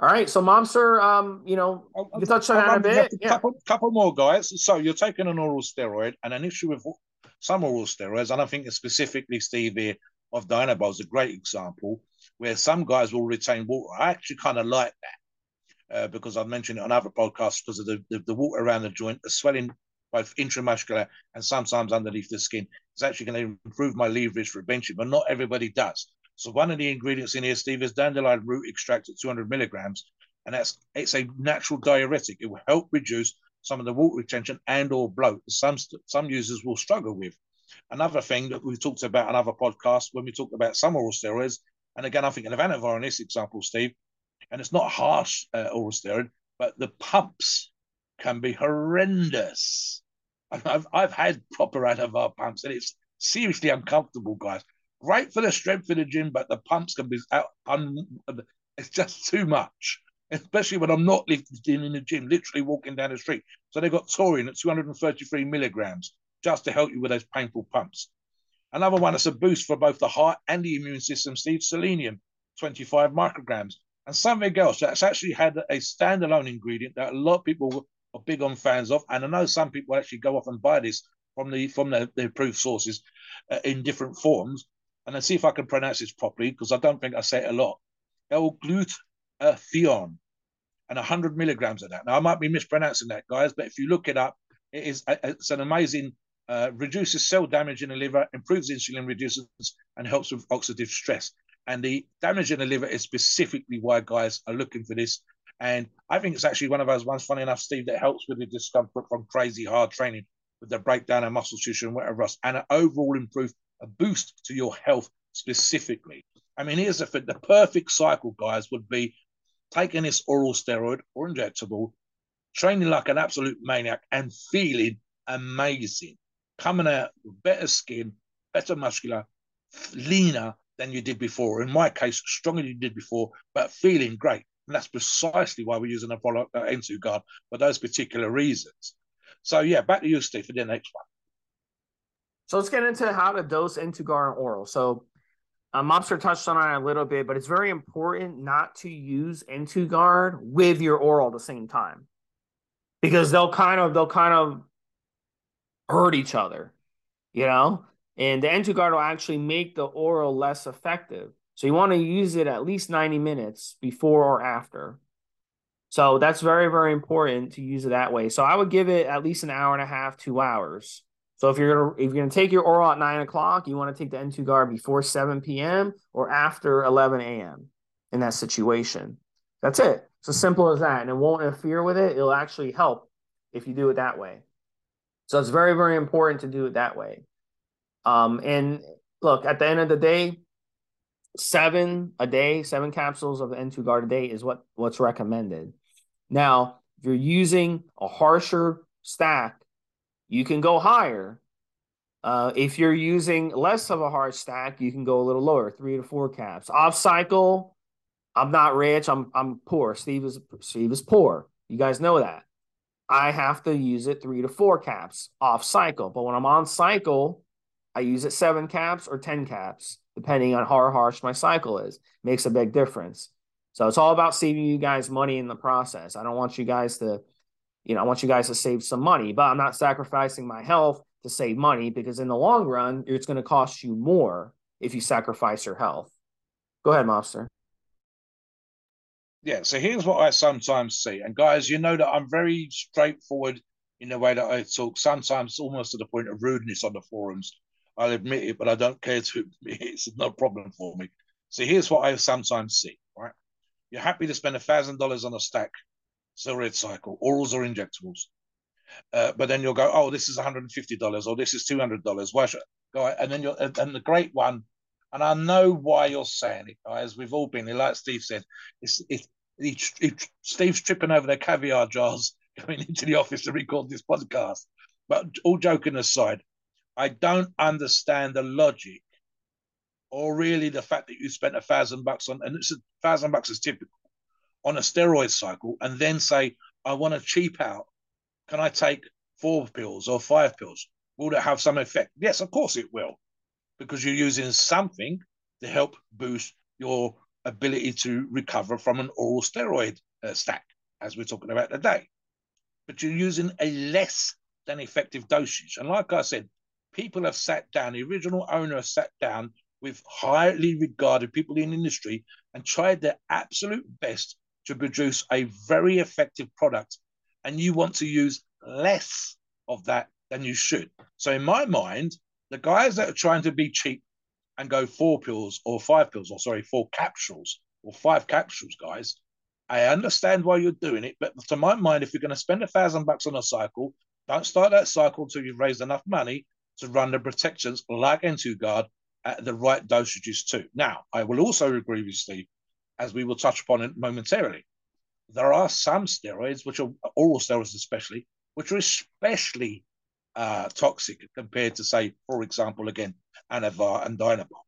All right, so Mobster, um, you know, you touched on that a bit. A yeah. couple, couple more guys. So you're taking an oral steroid, and an issue with some oral steroids, and I think specifically Steve here of Dianabol is a great example, where some guys will retain water. I actually kind of like that uh, because I've mentioned it on other podcasts because of the, the, the water around the joint, the swelling both intramuscular and sometimes underneath the skin. It's actually going to improve my leverage for benching, but not everybody does. So one of the ingredients in here, Steve, is dandelion root extract at 200 milligrams, and that's it's a natural diuretic. It will help reduce some of the water retention and or bloat some some users will struggle with. Another thing that we talked about on other podcasts when we talked about some oral steroids, and again, I think of Anavar in this example, Steve, and it's not harsh uh, oral steroid, but the pumps can be horrendous. I've, I've had proper Anavar pumps, and it's seriously uncomfortable, guys. Great for the strength of the gym, but the pumps can be out. Un, it's just too much, especially when I'm not lifting in the gym, literally walking down the street. So they've got taurine at 233 milligrams just to help you with those painful pumps. Another one that's a boost for both the heart and the immune system, Steve, selenium, 25 micrograms. And something else that's actually had a standalone ingredient that a lot of people are big on fans of, and I know some people actually go off and buy this from the from the, the approved sources uh, in different forms. And let's see if I can pronounce this properly because I don't think I say it a lot. L-glutathione and 100 milligrams of that. Now I might be mispronouncing that, guys, but if you look it up, it is uh, it's an amazing. Uh, reduces cell damage in the liver, improves insulin resistance, and helps with oxidative stress. And the damage in the liver is specifically why guys are looking for this and I think it's actually one of those ones, funny enough, Steve, that helps with the discomfort from crazy hard training with the breakdown of muscle tissue and whatever else, and an overall improve, a boost to your health specifically. I mean, here's the, the perfect cycle, guys, would be taking this oral steroid or injectable, training like an absolute maniac, and feeling amazing. Coming out with better skin, better muscular, leaner than you did before. In my case, stronger than you did before, but feeling great. And that's precisely why we're using a product uh, N2Guard for those particular reasons. So yeah, back to you, Steve, for the next one. So let's get into how to dose N2Guard oral. So um, Mobster touched on it a little bit, but it's very important not to use N2Guard with your oral at the same time because they'll kind of they'll kind of hurt each other, you know. And the N2Guard will actually make the oral less effective. So you want to use it at least 90 minutes before or after. So that's very, very important to use it that way. So I would give it at least an hour and a half, two hours. So if you're gonna if you're gonna take your oral at nine o'clock, you want to take the N2Guard before 7 p.m. or after 11 a.m. in that situation. That's it. It's as simple as that, and it won't interfere with it. It'll actually help if you do it that way. So it's very very important to do it that way. Um, and look, at the end of the day, seven a day, seven capsules of the N2Guard a day is what what's recommended. Now, if you're using a harsher stack, you can go higher. Uh, if you're using less of a hard stack, you can go a little lower, three to four caps. Off cycle, I'm not rich. I'm I'm poor. Steve is Steve is poor. You guys know that. I have to use it three to four caps off cycle. But when I'm on cycle, I use it seven caps or 10 caps, depending on how harsh my cycle is. Makes a big difference. So it's all about saving you guys money in the process. I don't want you guys to, you know, I want you guys to save some money, but I'm not sacrificing my health to save money because in the long run, it's going to cost you more if you sacrifice your health. Go ahead, Mobster. Yeah, so here's what I sometimes see. And guys, you know that I'm very straightforward in the way that I talk, sometimes almost to the point of rudeness on the forums. I'll admit it, but I don't care to admit it. It's no problem for me. So here's what I sometimes see, right? You're happy to spend a thousand dollars on a stack steroid cycle, orals or injectables. Uh, but then you'll go, oh, this is $150 or this is $200. Why should go? And then you're, and the great one, and I know why you're saying it, guys. We've all been. Like Steve said, it's, it's, it, Steve's tripping over their caviar jars going into the office to record this podcast. But all joking aside, I don't understand the logic or really the fact that you spent a thousand bucks on, and it's a thousand bucks is typical on a steroid cycle, and then say, I want to cheap out. Can I take four pills or five pills? Will it have some effect? Yes, of course it will, because you're using something to help boost your ability to recover from an oral steroid uh, stack, as we're talking about today. But you're using a less than effective dosage. And like I said, people have sat down, the original owner has sat down with highly regarded people in industry and tried their absolute best to produce a very effective product. And you want to use less of that than you should. So, in my mind, the guys that are trying to be cheap and go four pills or five pills, or sorry, four capsules or five capsules, guys, I understand why you're doing it. But to my mind, if you're going to spend a thousand bucks on a cycle, don't start that cycle until you've raised enough money to run the protections like N2Guard at the right dosages too. Now, I will also agree with Steve, as we will touch upon momentarily. There are some steroids, which are oral steroids especially, which are especially uh, toxic compared to, say, for example, again, Anavar and Dianabol.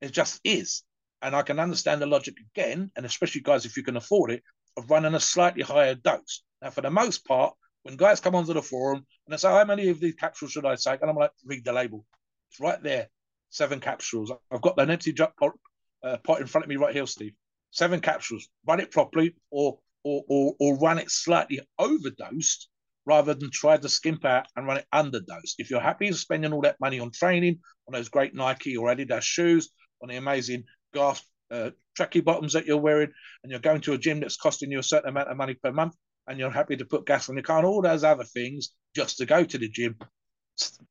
It just is. And I can understand the logic again, and especially guys, if you can afford it, of running a slightly higher dose. Now, for the most part, when guys come onto the forum and they say, How many of these capsules should I take? And I'm like, Read the label. It's right there. Seven capsules. I've got an empty pot, uh, pot in front of me right here, Steve. Seven capsules. Run it properly or, or, or, or run it slightly overdosed rather than try to skimp out and run it underdosed. If you're happy spending all that money on training, on those great Nike or Adidas shoes, on the amazing gas uh, tracky bottoms that you're wearing, and you're going to a gym that's costing you a certain amount of money per month, and you're happy to put gas on your car and all those other things just to go to the gym,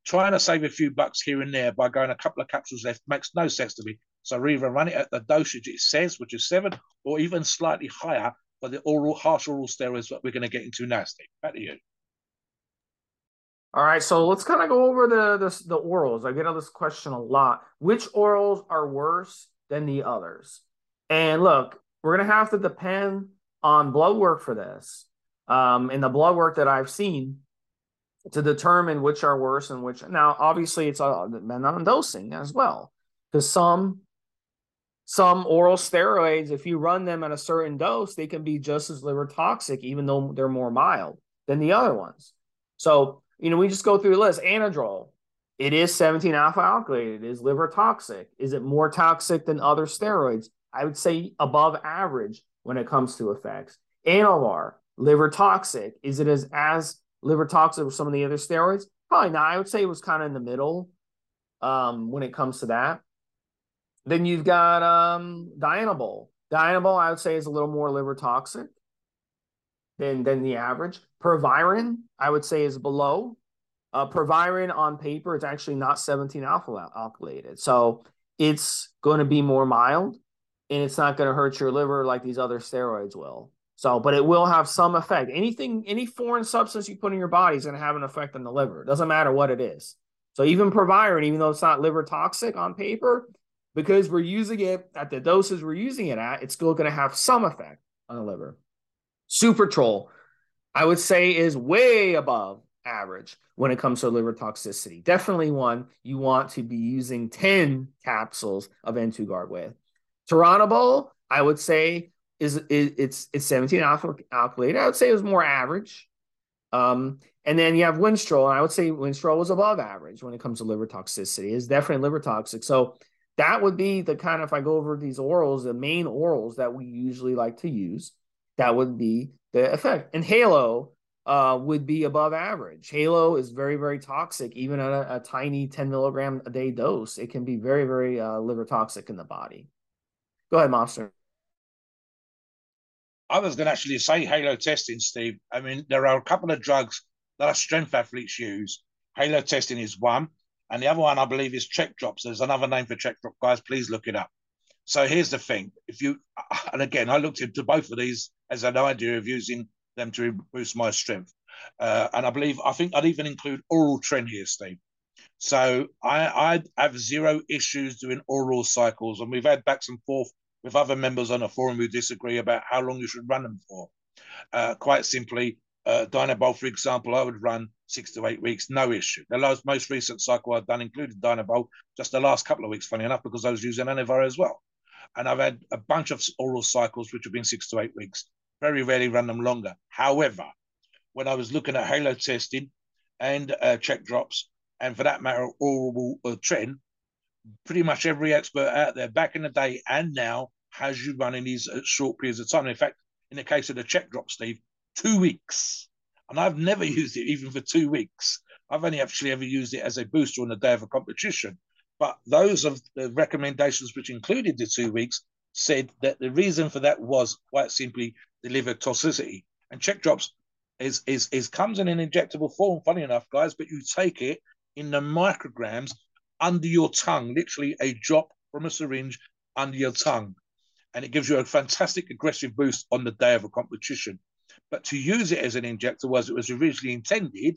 trying to save a few bucks here and there by going a couple of capsules left makes no sense to me. So we either run it at the dosage it says, which is seven, or even slightly higher for the oral harsh oral steroids that we're going to get into now, Steve. Back to you. All right, so let's kind of go over the, the the orals. I get this question a lot. Which orals are worse than the others? And look, we're gonna have to depend on blood work for this um, in the blood work that I've seen to determine which are worse and which. Now, obviously, it's all depend on dosing as well, because some some oral steroids, if you run them at a certain dose, they can be just as liver toxic, even though they're more mild than the other ones. So, you know, we just go through the list. Anadrol, it is 17 alpha alkylated. It is liver toxic. Is it more toxic than other steroids? I would say above average when it comes to effects. Anavar, liver toxic. Is it as as liver toxic with some of the other steroids? Probably not. I would say it was kind of in the middle um, when it comes to that. Then you've got um, Dianabol. Dianabol, I would say, is a little more liver toxic than than the average. Proviron, I would say, is below Uh, on paper, it's actually not 17 alpha alkylated. So it's going to be more mild and it's not going to hurt your liver like these other steroids will. So, but it will have some effect. Anything, any foreign substance you put in your body is going to have an effect on the liver. It doesn't matter what it is. So even Proviron, even though it's not liver toxic on paper, because we're using it at the doses we're using it at, it's still going to have some effect on the liver. Superdrol, I would say, is way above average when it comes to liver toxicity. Definitely one you want to be using 10 capsules of N2Guard with. Turinabol, I would say, is, is it's it's 17 alpha. I would say it was more average. Um, and then you have Winstrol, and I would say Winstrol was above average when it comes to liver toxicity. It's definitely liver toxic. So that would be the kind of if I go over these orals, the main orals that we usually like to use, that would be the effect. And Halo uh, would be above average. Halo is very, very toxic, even at a, a tiny 10 milligram a day dose. It can be very, very uh, liver toxic in the body. Go ahead, Mobster. I was going to actually say Halotestin, Steve. I mean, there are a couple of drugs that our strength athletes use. Halo testing is one, and the other one I believe is Cheque Drops. There's another name for Cheque Drop, guys. Please look it up. So here's the thing: if you, and again, I looked into both of these as an idea of using them to boost my strength, uh, and I believe I think I'd even include oral tren here, Steve. So I, I have zero issues doing oral cycles, and we've had backs and forth with other members on a forum who disagree about how long you should run them for. Uh, quite simply, uh, Dianabol, for example, I would run six to eight weeks, no issue. The last, most recent cycle I've done included Dianabol just the last couple of weeks, funny enough, because I was using Anavar as well. And I've had a bunch of oral cycles which have been six to eight weeks. Very rarely run them longer. However, when I was looking at Halotestin and uh, Cheque Drops, and for that matter, oral uh, tren, pretty much every expert out there back in the day and now has you running these uh, short periods of time. In fact, in the case of the Cheque Drop, Steve, two weeks. And I've never used it even for two weeks. I've only actually ever used it as a booster on the day of a competition. But those of the recommendations which included the two weeks said that the reason for that was quite simply the liver toxicity. And Cheque Drops is is is comes in an injectable form, funny enough, guys, but you take it in the micrograms under your tongue, literally a drop from a syringe under your tongue. And it gives you a fantastic aggressive boost on the day of a competition. But to use it as an injector was it was originally intended.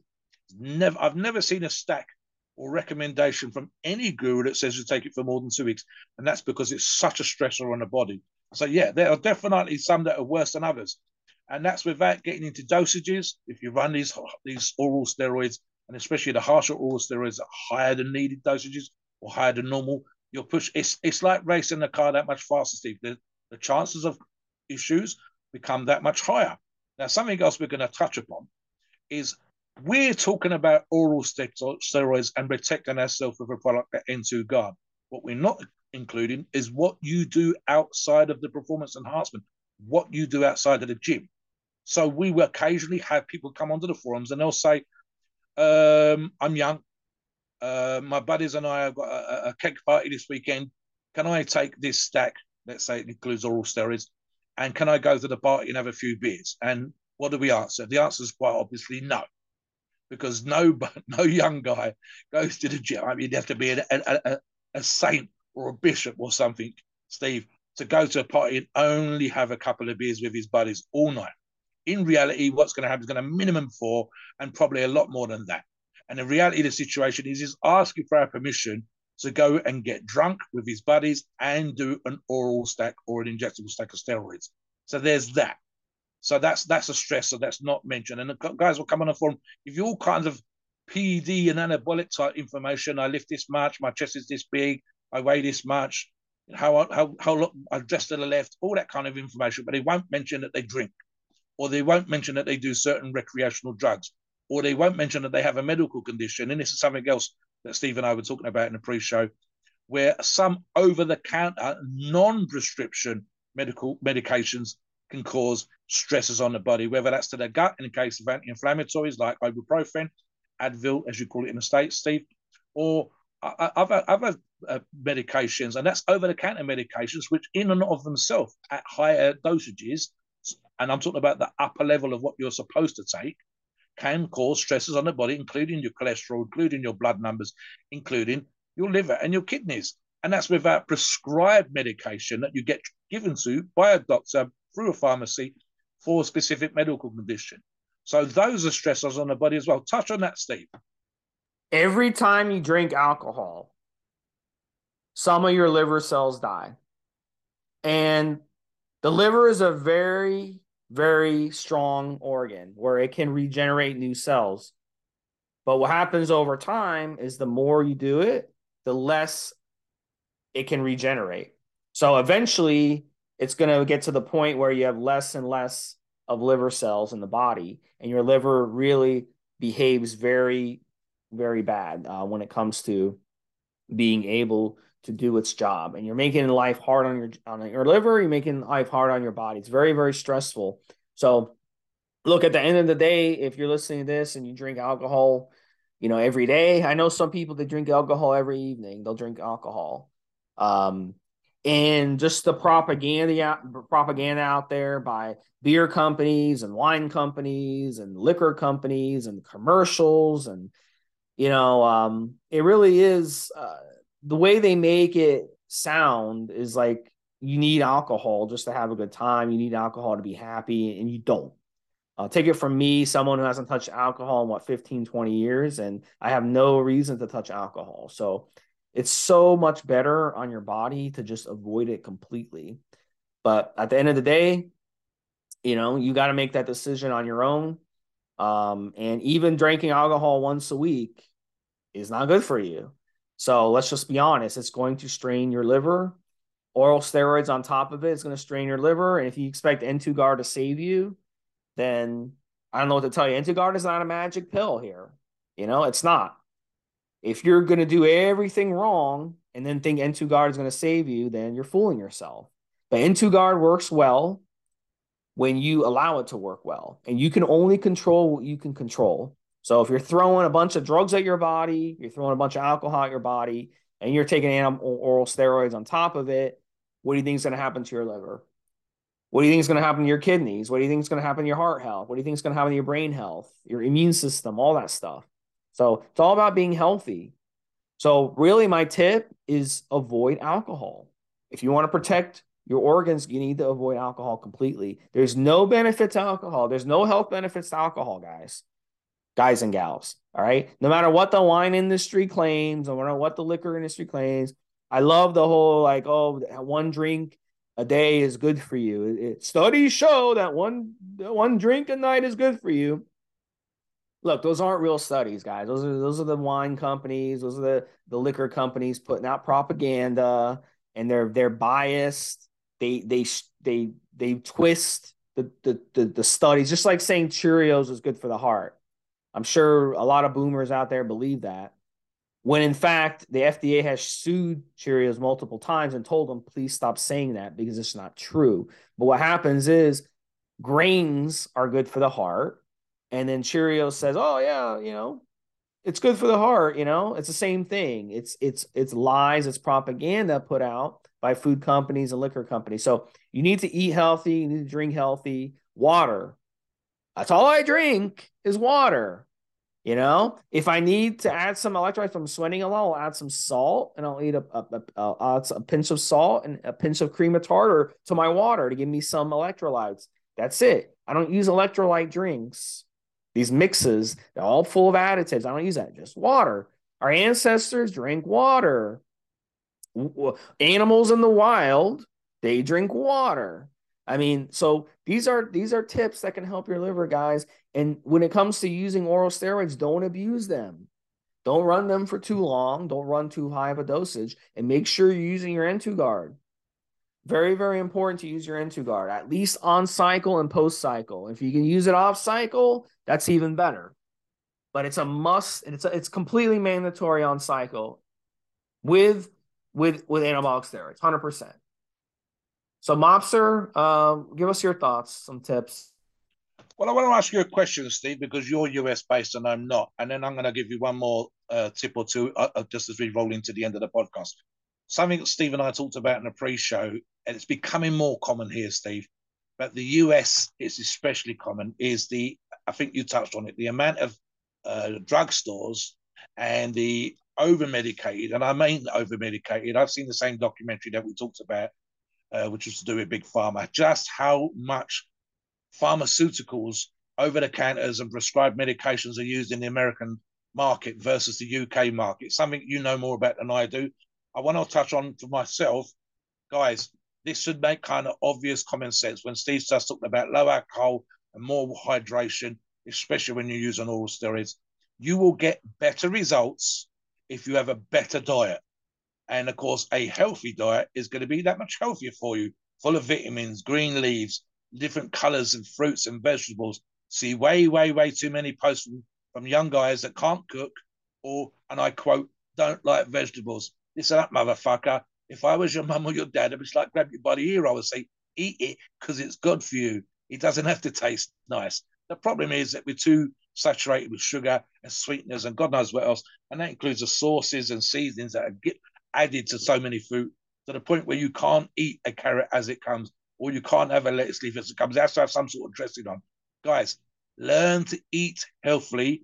Never, I've never seen a stack or recommendation from any guru that says you take it for more than two weeks, and that's because it's such a stressor on the body. So yeah, there are definitely some that are worse than others, and that's without getting into dosages. If you run these these oral steroids, and especially the harsher oral steroids at higher than needed dosages or higher than normal, you'll push. It's it's like racing the car that much faster, Steve. The, the chances of issues become that much higher. Now, something else we're going to touch upon is we're talking about oral steroids and protecting ourselves with a product like N2Guard. What we're not including is what you do outside of the performance enhancement, what you do outside of the gym. So we will occasionally have people come onto the forums and they'll say, um, I'm young. Uh, my buddies and I have got a, a cake party this weekend. Can I take this stack? Let's say it includes oral steroids and can I go to the party and have a few beers? And what do we answer? The answer is quite obviously no, because no no young guy goes to the gym. I mean, you'd have to be a, a, a saint or a bishop or something, Steve, to go to a party and only have a couple of beers with his buddies all night. In reality, what's going to happen is going to minimum four and probably a lot more than that. And the reality of the situation is, is asking for our permission to go and get drunk with his buddies and do an oral stack or an injectable stack of steroids. So there's that. So that's that's a stressor that's not mentioned. And the guys will come on the forum, if you all kinds of PD and anabolic type information, I lift this much, my chest is this big, I weigh this much, how how how I dress to the left, all that kind of information, but they won't mention that they drink, or they won't mention that they do certain recreational drugs, or they won't mention that they have a medical condition. And this is something else that Steve and I were talking about in the pre-show, where some over-the-counter non-prescription medical medications can cause stresses on the body, whether that's to the gut in the case of anti-inflammatories like ibuprofen, Advil, as you call it in the States, Steve, or other, other uh, medications, and that's over-the-counter medications, which in and of themselves at higher dosages, and I'm talking about the upper level of what you're supposed to take, can cause stresses on the body, including your cholesterol, including your blood numbers, including your liver and your kidneys. And that's without prescribed medication that you get given to by a doctor through a pharmacy for a specific medical condition. So those are stressors on the body as well. Touch on that, Steve. Every time you drink alcohol, some of your liver cells die. And the liver is a very, very strong organ where it can regenerate new cells. But what happens over time is the more you do it, the less it can regenerate. So eventually, it's going to get to the point where you have less and less of liver cells in the body, and your liver really behaves very, very bad uh, when it comes to being able to do its job. And you're making life hard on your on your liver. You're making life hard on your body. It's very, very stressful. So, look at the end of the day, if you're listening to this and you drink alcohol, you know every day. I know some people that drink alcohol every evening. They'll drink alcohol. Um, and just the propaganda out, propaganda out there by beer companies and wine companies and liquor companies and commercials and you know um, it really is uh, the way they make it sound is like you need alcohol just to have a good time you need alcohol to be happy and you don't uh, take it from me someone who hasn't touched alcohol in what 15 20 years and i have no reason to touch alcohol so it's so much better on your body to just avoid it completely. But at the end of the day, you know, you got to make that decision on your own. Um, and even drinking alcohol once a week is not good for you. So let's just be honest, it's going to strain your liver. Oral steroids on top of it is going to strain your liver. And if you expect N2Guard to save you, then I don't know what to tell you. N2Guard is not a magic pill here. You know, it's not. If you're going to do everything wrong and then think N2Guard is going to save you, then you're fooling yourself. But N2Guard works well when you allow it to work well. And you can only control what you can control. So if you're throwing a bunch of drugs at your body, you're throwing a bunch of alcohol at your body, and you're taking animal oral steroids on top of it, what do you think is going to happen to your liver? What do you think is going to happen to your kidneys? What do you think is going to happen to your heart health? What do you think is going to happen to your brain health, your immune system, all that stuff? So it's all about being healthy. So really my tip is avoid alcohol. If you want to protect your organs, you need to avoid alcohol completely. There's no benefit to alcohol. There's no health benefits to alcohol, guys, guys and gals. All right. No matter what the wine industry claims, no matter what the liquor industry claims, I love the whole like, oh, one drink a day is good for you. It, studies show that one one drink a night is good for you look, those aren't real studies, guys. Those are those are the wine companies, those are the the liquor companies putting out propaganda, and they're they're biased. They they they they twist the the the, the studies, just like saying Cheerios is good for the heart. I'm sure a lot of boomers out there believe that. When in fact, the FDA has sued Cheerios multiple times and told them, please stop saying that because it's not true. But what happens is grains are good for the heart and then Cheerios says, "Oh yeah, you know, it's good for the heart." You know, it's the same thing. It's it's it's lies. It's propaganda put out by food companies and liquor companies. So you need to eat healthy. You need to drink healthy. Water. That's all I drink is water. You know, if I need to add some electrolytes from sweating a lot, I'll add some salt and I'll eat a, a, a, a, a pinch of salt and a pinch of cream of tartar to my water to give me some electrolytes. That's it. I don't use electrolyte drinks. These mixes, they're all full of additives. I don't use that, just water. Our ancestors drank water. Animals in the wild, they drink water. I mean, so these are these are tips that can help your liver, guys. And when it comes to using oral steroids, don't abuse them. Don't run them for too long. Don't run too high of a dosage, and make sure you're using your N2Guard. Very, very important to use your N2Guard, at least on cycle and post cycle. If you can use it off cycle, that's even better. But it's a must, and it's a, it's completely mandatory on cycle with with with anabolic steroids, hundred percent. So, Mobster, um, give us your thoughts, some tips. Well, I want to ask you a question, Steve, because you're US based and I'm not, and then I'm going to give you one more uh, tip or two uh, uh just as we roll into the end of the podcast. Something that Steve and I talked about in the pre-show and it's becoming more common here, Steve, but the US is especially common, is the I think you touched on it, the amount of uh, drugstores and the over medicated, and I mean over medicated. I've seen the same documentary that we talked about, uh, which was to do with Big Pharma, just how much pharmaceuticals, over the counters, and prescribed medications are used in the American market versus the UK market. Something you know more about than I do. I want to touch on for myself, guys. This should make kind of obvious common sense when Steve starts talking about low alcohol and more hydration, especially when you use an oral steroids. You will get better results if you have a better diet. And of course, a healthy diet is going to be that much healthier for you, full of vitamins, green leaves, different colors of fruits and vegetables. See way, way, way too many posts from, from young guys that can't cook or, and I quote, don't like vegetables. Listen up, motherfucker. If I was your mum or your dad, I'd be like, grab you by the ear. I would say, eat it because it's good for you. It doesn't have to taste nice. The problem is that we're too saturated with sugar and sweeteners and God knows what else. And that includes the sauces and seasonings that are added to so many fruit to the point where you can't eat a carrot as it comes or you can't have a lettuce leaf as it comes. It has to have some sort of dressing on. Guys, learn to eat healthily,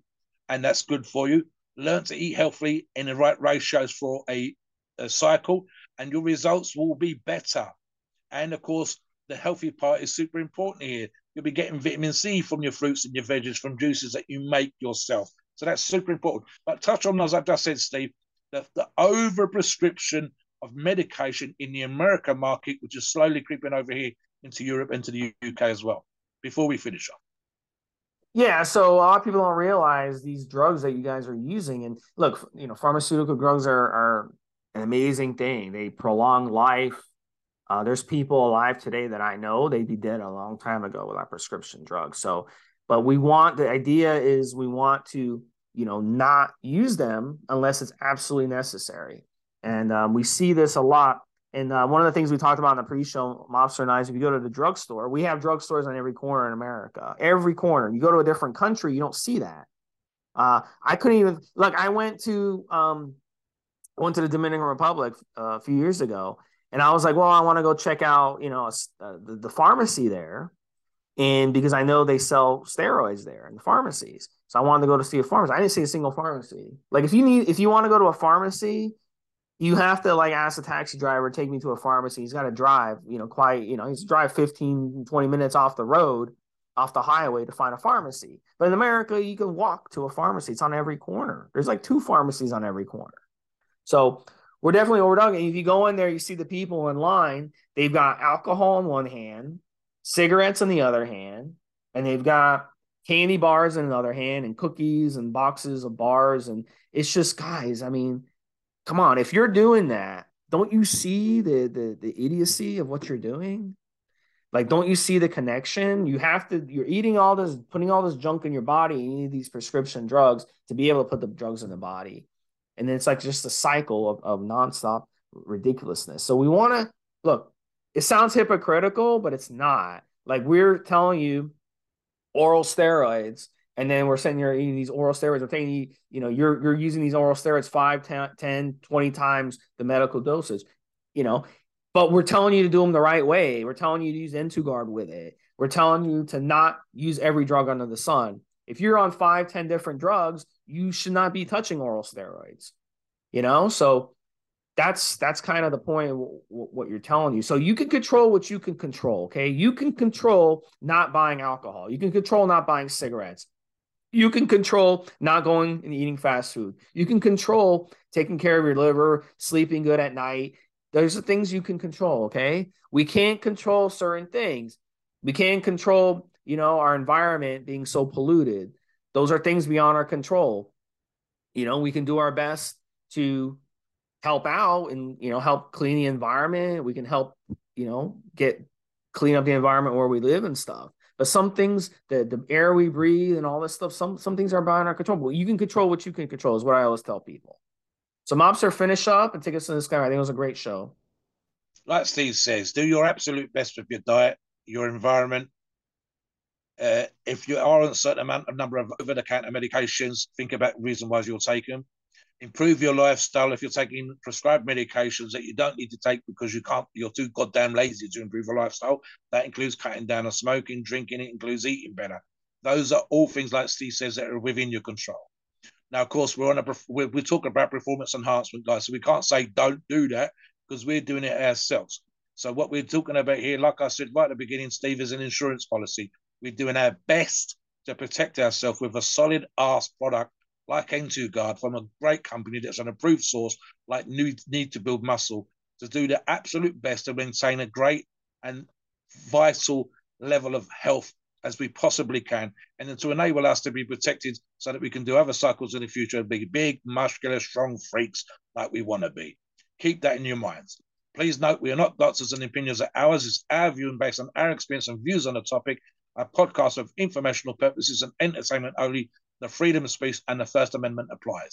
and that's good for you. Learn to eat healthily in the right ratios for a, a cycle, and your results will be better. And of course, the healthy part is super important here. You'll be getting vitamin C from your fruits and your veggies from juices that you make yourself. So that's super important. But touch on, as I've just said, Steve, the, the overprescription of medication in the American market, which is slowly creeping over here into Europe and to the UK as well. Before we finish up. Yeah, so a lot of people don't realize these drugs that you guys are using. And look, you know, pharmaceutical drugs are, are an amazing thing. They prolong life. Uh, there's people alive today that I know they'd be dead a long time ago without prescription drugs. So, but we want the idea is we want to, you know, not use them unless it's absolutely necessary. And um, we see this a lot. And uh, one of the things we talked about in the pre-show, Mobster and I, is if you go to the drugstore, we have drugstores on every corner in America. Every corner. You go to a different country, you don't see that. Uh, I couldn't even look. I went to um, went to the Dominican Republic uh, a few years ago, and I was like, well, I want to go check out, you know, uh, the, the pharmacy there. And because I know they sell steroids there in the pharmacies. So I wanted to go to see a pharmacy. I didn't see a single pharmacy. Like if you need, if you want to go to a pharmacy, you have to like ask the taxi driver, take me to a pharmacy. He's got to drive, you know, quite, you know, he's drive 15, 20 minutes off the road, off the highway to find a pharmacy. But in America, you can walk to a pharmacy. It's on every corner. There's like two pharmacies on every corner. So we're definitely overdone. If you go in there, you see the people in line, they've got alcohol in one hand, cigarettes on the other hand, and they've got candy bars in another hand and cookies and boxes of bars. And it's just, guys, I mean, come on, if you're doing that, don't you see the the, the idiocy of what you're doing? Like, don't you see the connection? You have to, you're eating all this, putting all this junk in your body. You need these prescription drugs to be able to put the drugs in the body and then it's like just a cycle of, of nonstop ridiculousness. So we want to look, it sounds hypocritical, but it's not. Like we're telling you oral steroids, and then we're saying you're eating these oral steroids. We're telling you, you know, you're you're using these oral steroids 5, 10, 10 20 times the medical dosage, you know, but we're telling you to do them the right way. We're telling you to use N2Guard with it. We're telling you to not use every drug under the sun. If you're on five, 10 different drugs, you should not be touching oral steroids. You know, so that's that's kind of the point of what you're telling you. So you can control what you can control. Okay, you can control not buying alcohol. You can control not buying cigarettes. You can control not going and eating fast food. You can control taking care of your liver, sleeping good at night. Those are things you can control. Okay, we can't control certain things. We can't control, you know, our environment being so polluted. Those are things beyond our control. You know, we can do our best to help out and, you know, help clean the environment. We can help, you know, get clean up the environment where we live and stuff. But some things, the the air we breathe and all this stuff, some some things are beyond our control. But you can control what you can control, is what I always tell people. So Mobster, finish up and take us to the sky I think it was a great show. Like Steve says, do your absolute best with your diet, your environment, uh, if you are on a certain amount of number of over-the-counter medications, think about reason why you'll take them. Improve your lifestyle if you're taking prescribed medications that you don't need to take because you can't, you're too goddamn lazy to improve your lifestyle. That includes cutting down on smoking, drinking. It includes eating better. Those are all things, like Steve says, that are within your control. Now, of course, we're on a we're, we're talking about performance enhancement, guys. So we can't say don't do that because we're doing it ourselves. So what we're talking about here, like I said right at the beginning, Steve, is an insurance policy. We're doing our best to protect ourselves with a solid ass product like N2Guard from a great company that's an approved source like Need, Need to Build Muscle to do the absolute best to maintain a great and vital level of health as we possibly can, and then to enable us to be protected so that we can do other cycles in the future and be big, muscular, strong freaks like we want to be. Keep that in your minds. Please note we are not doctors and opinions are ours. It's our view and based on our experience and views on the topic. Our podcast of informational purposes and entertainment only. The freedom of speech and the First Amendment applies.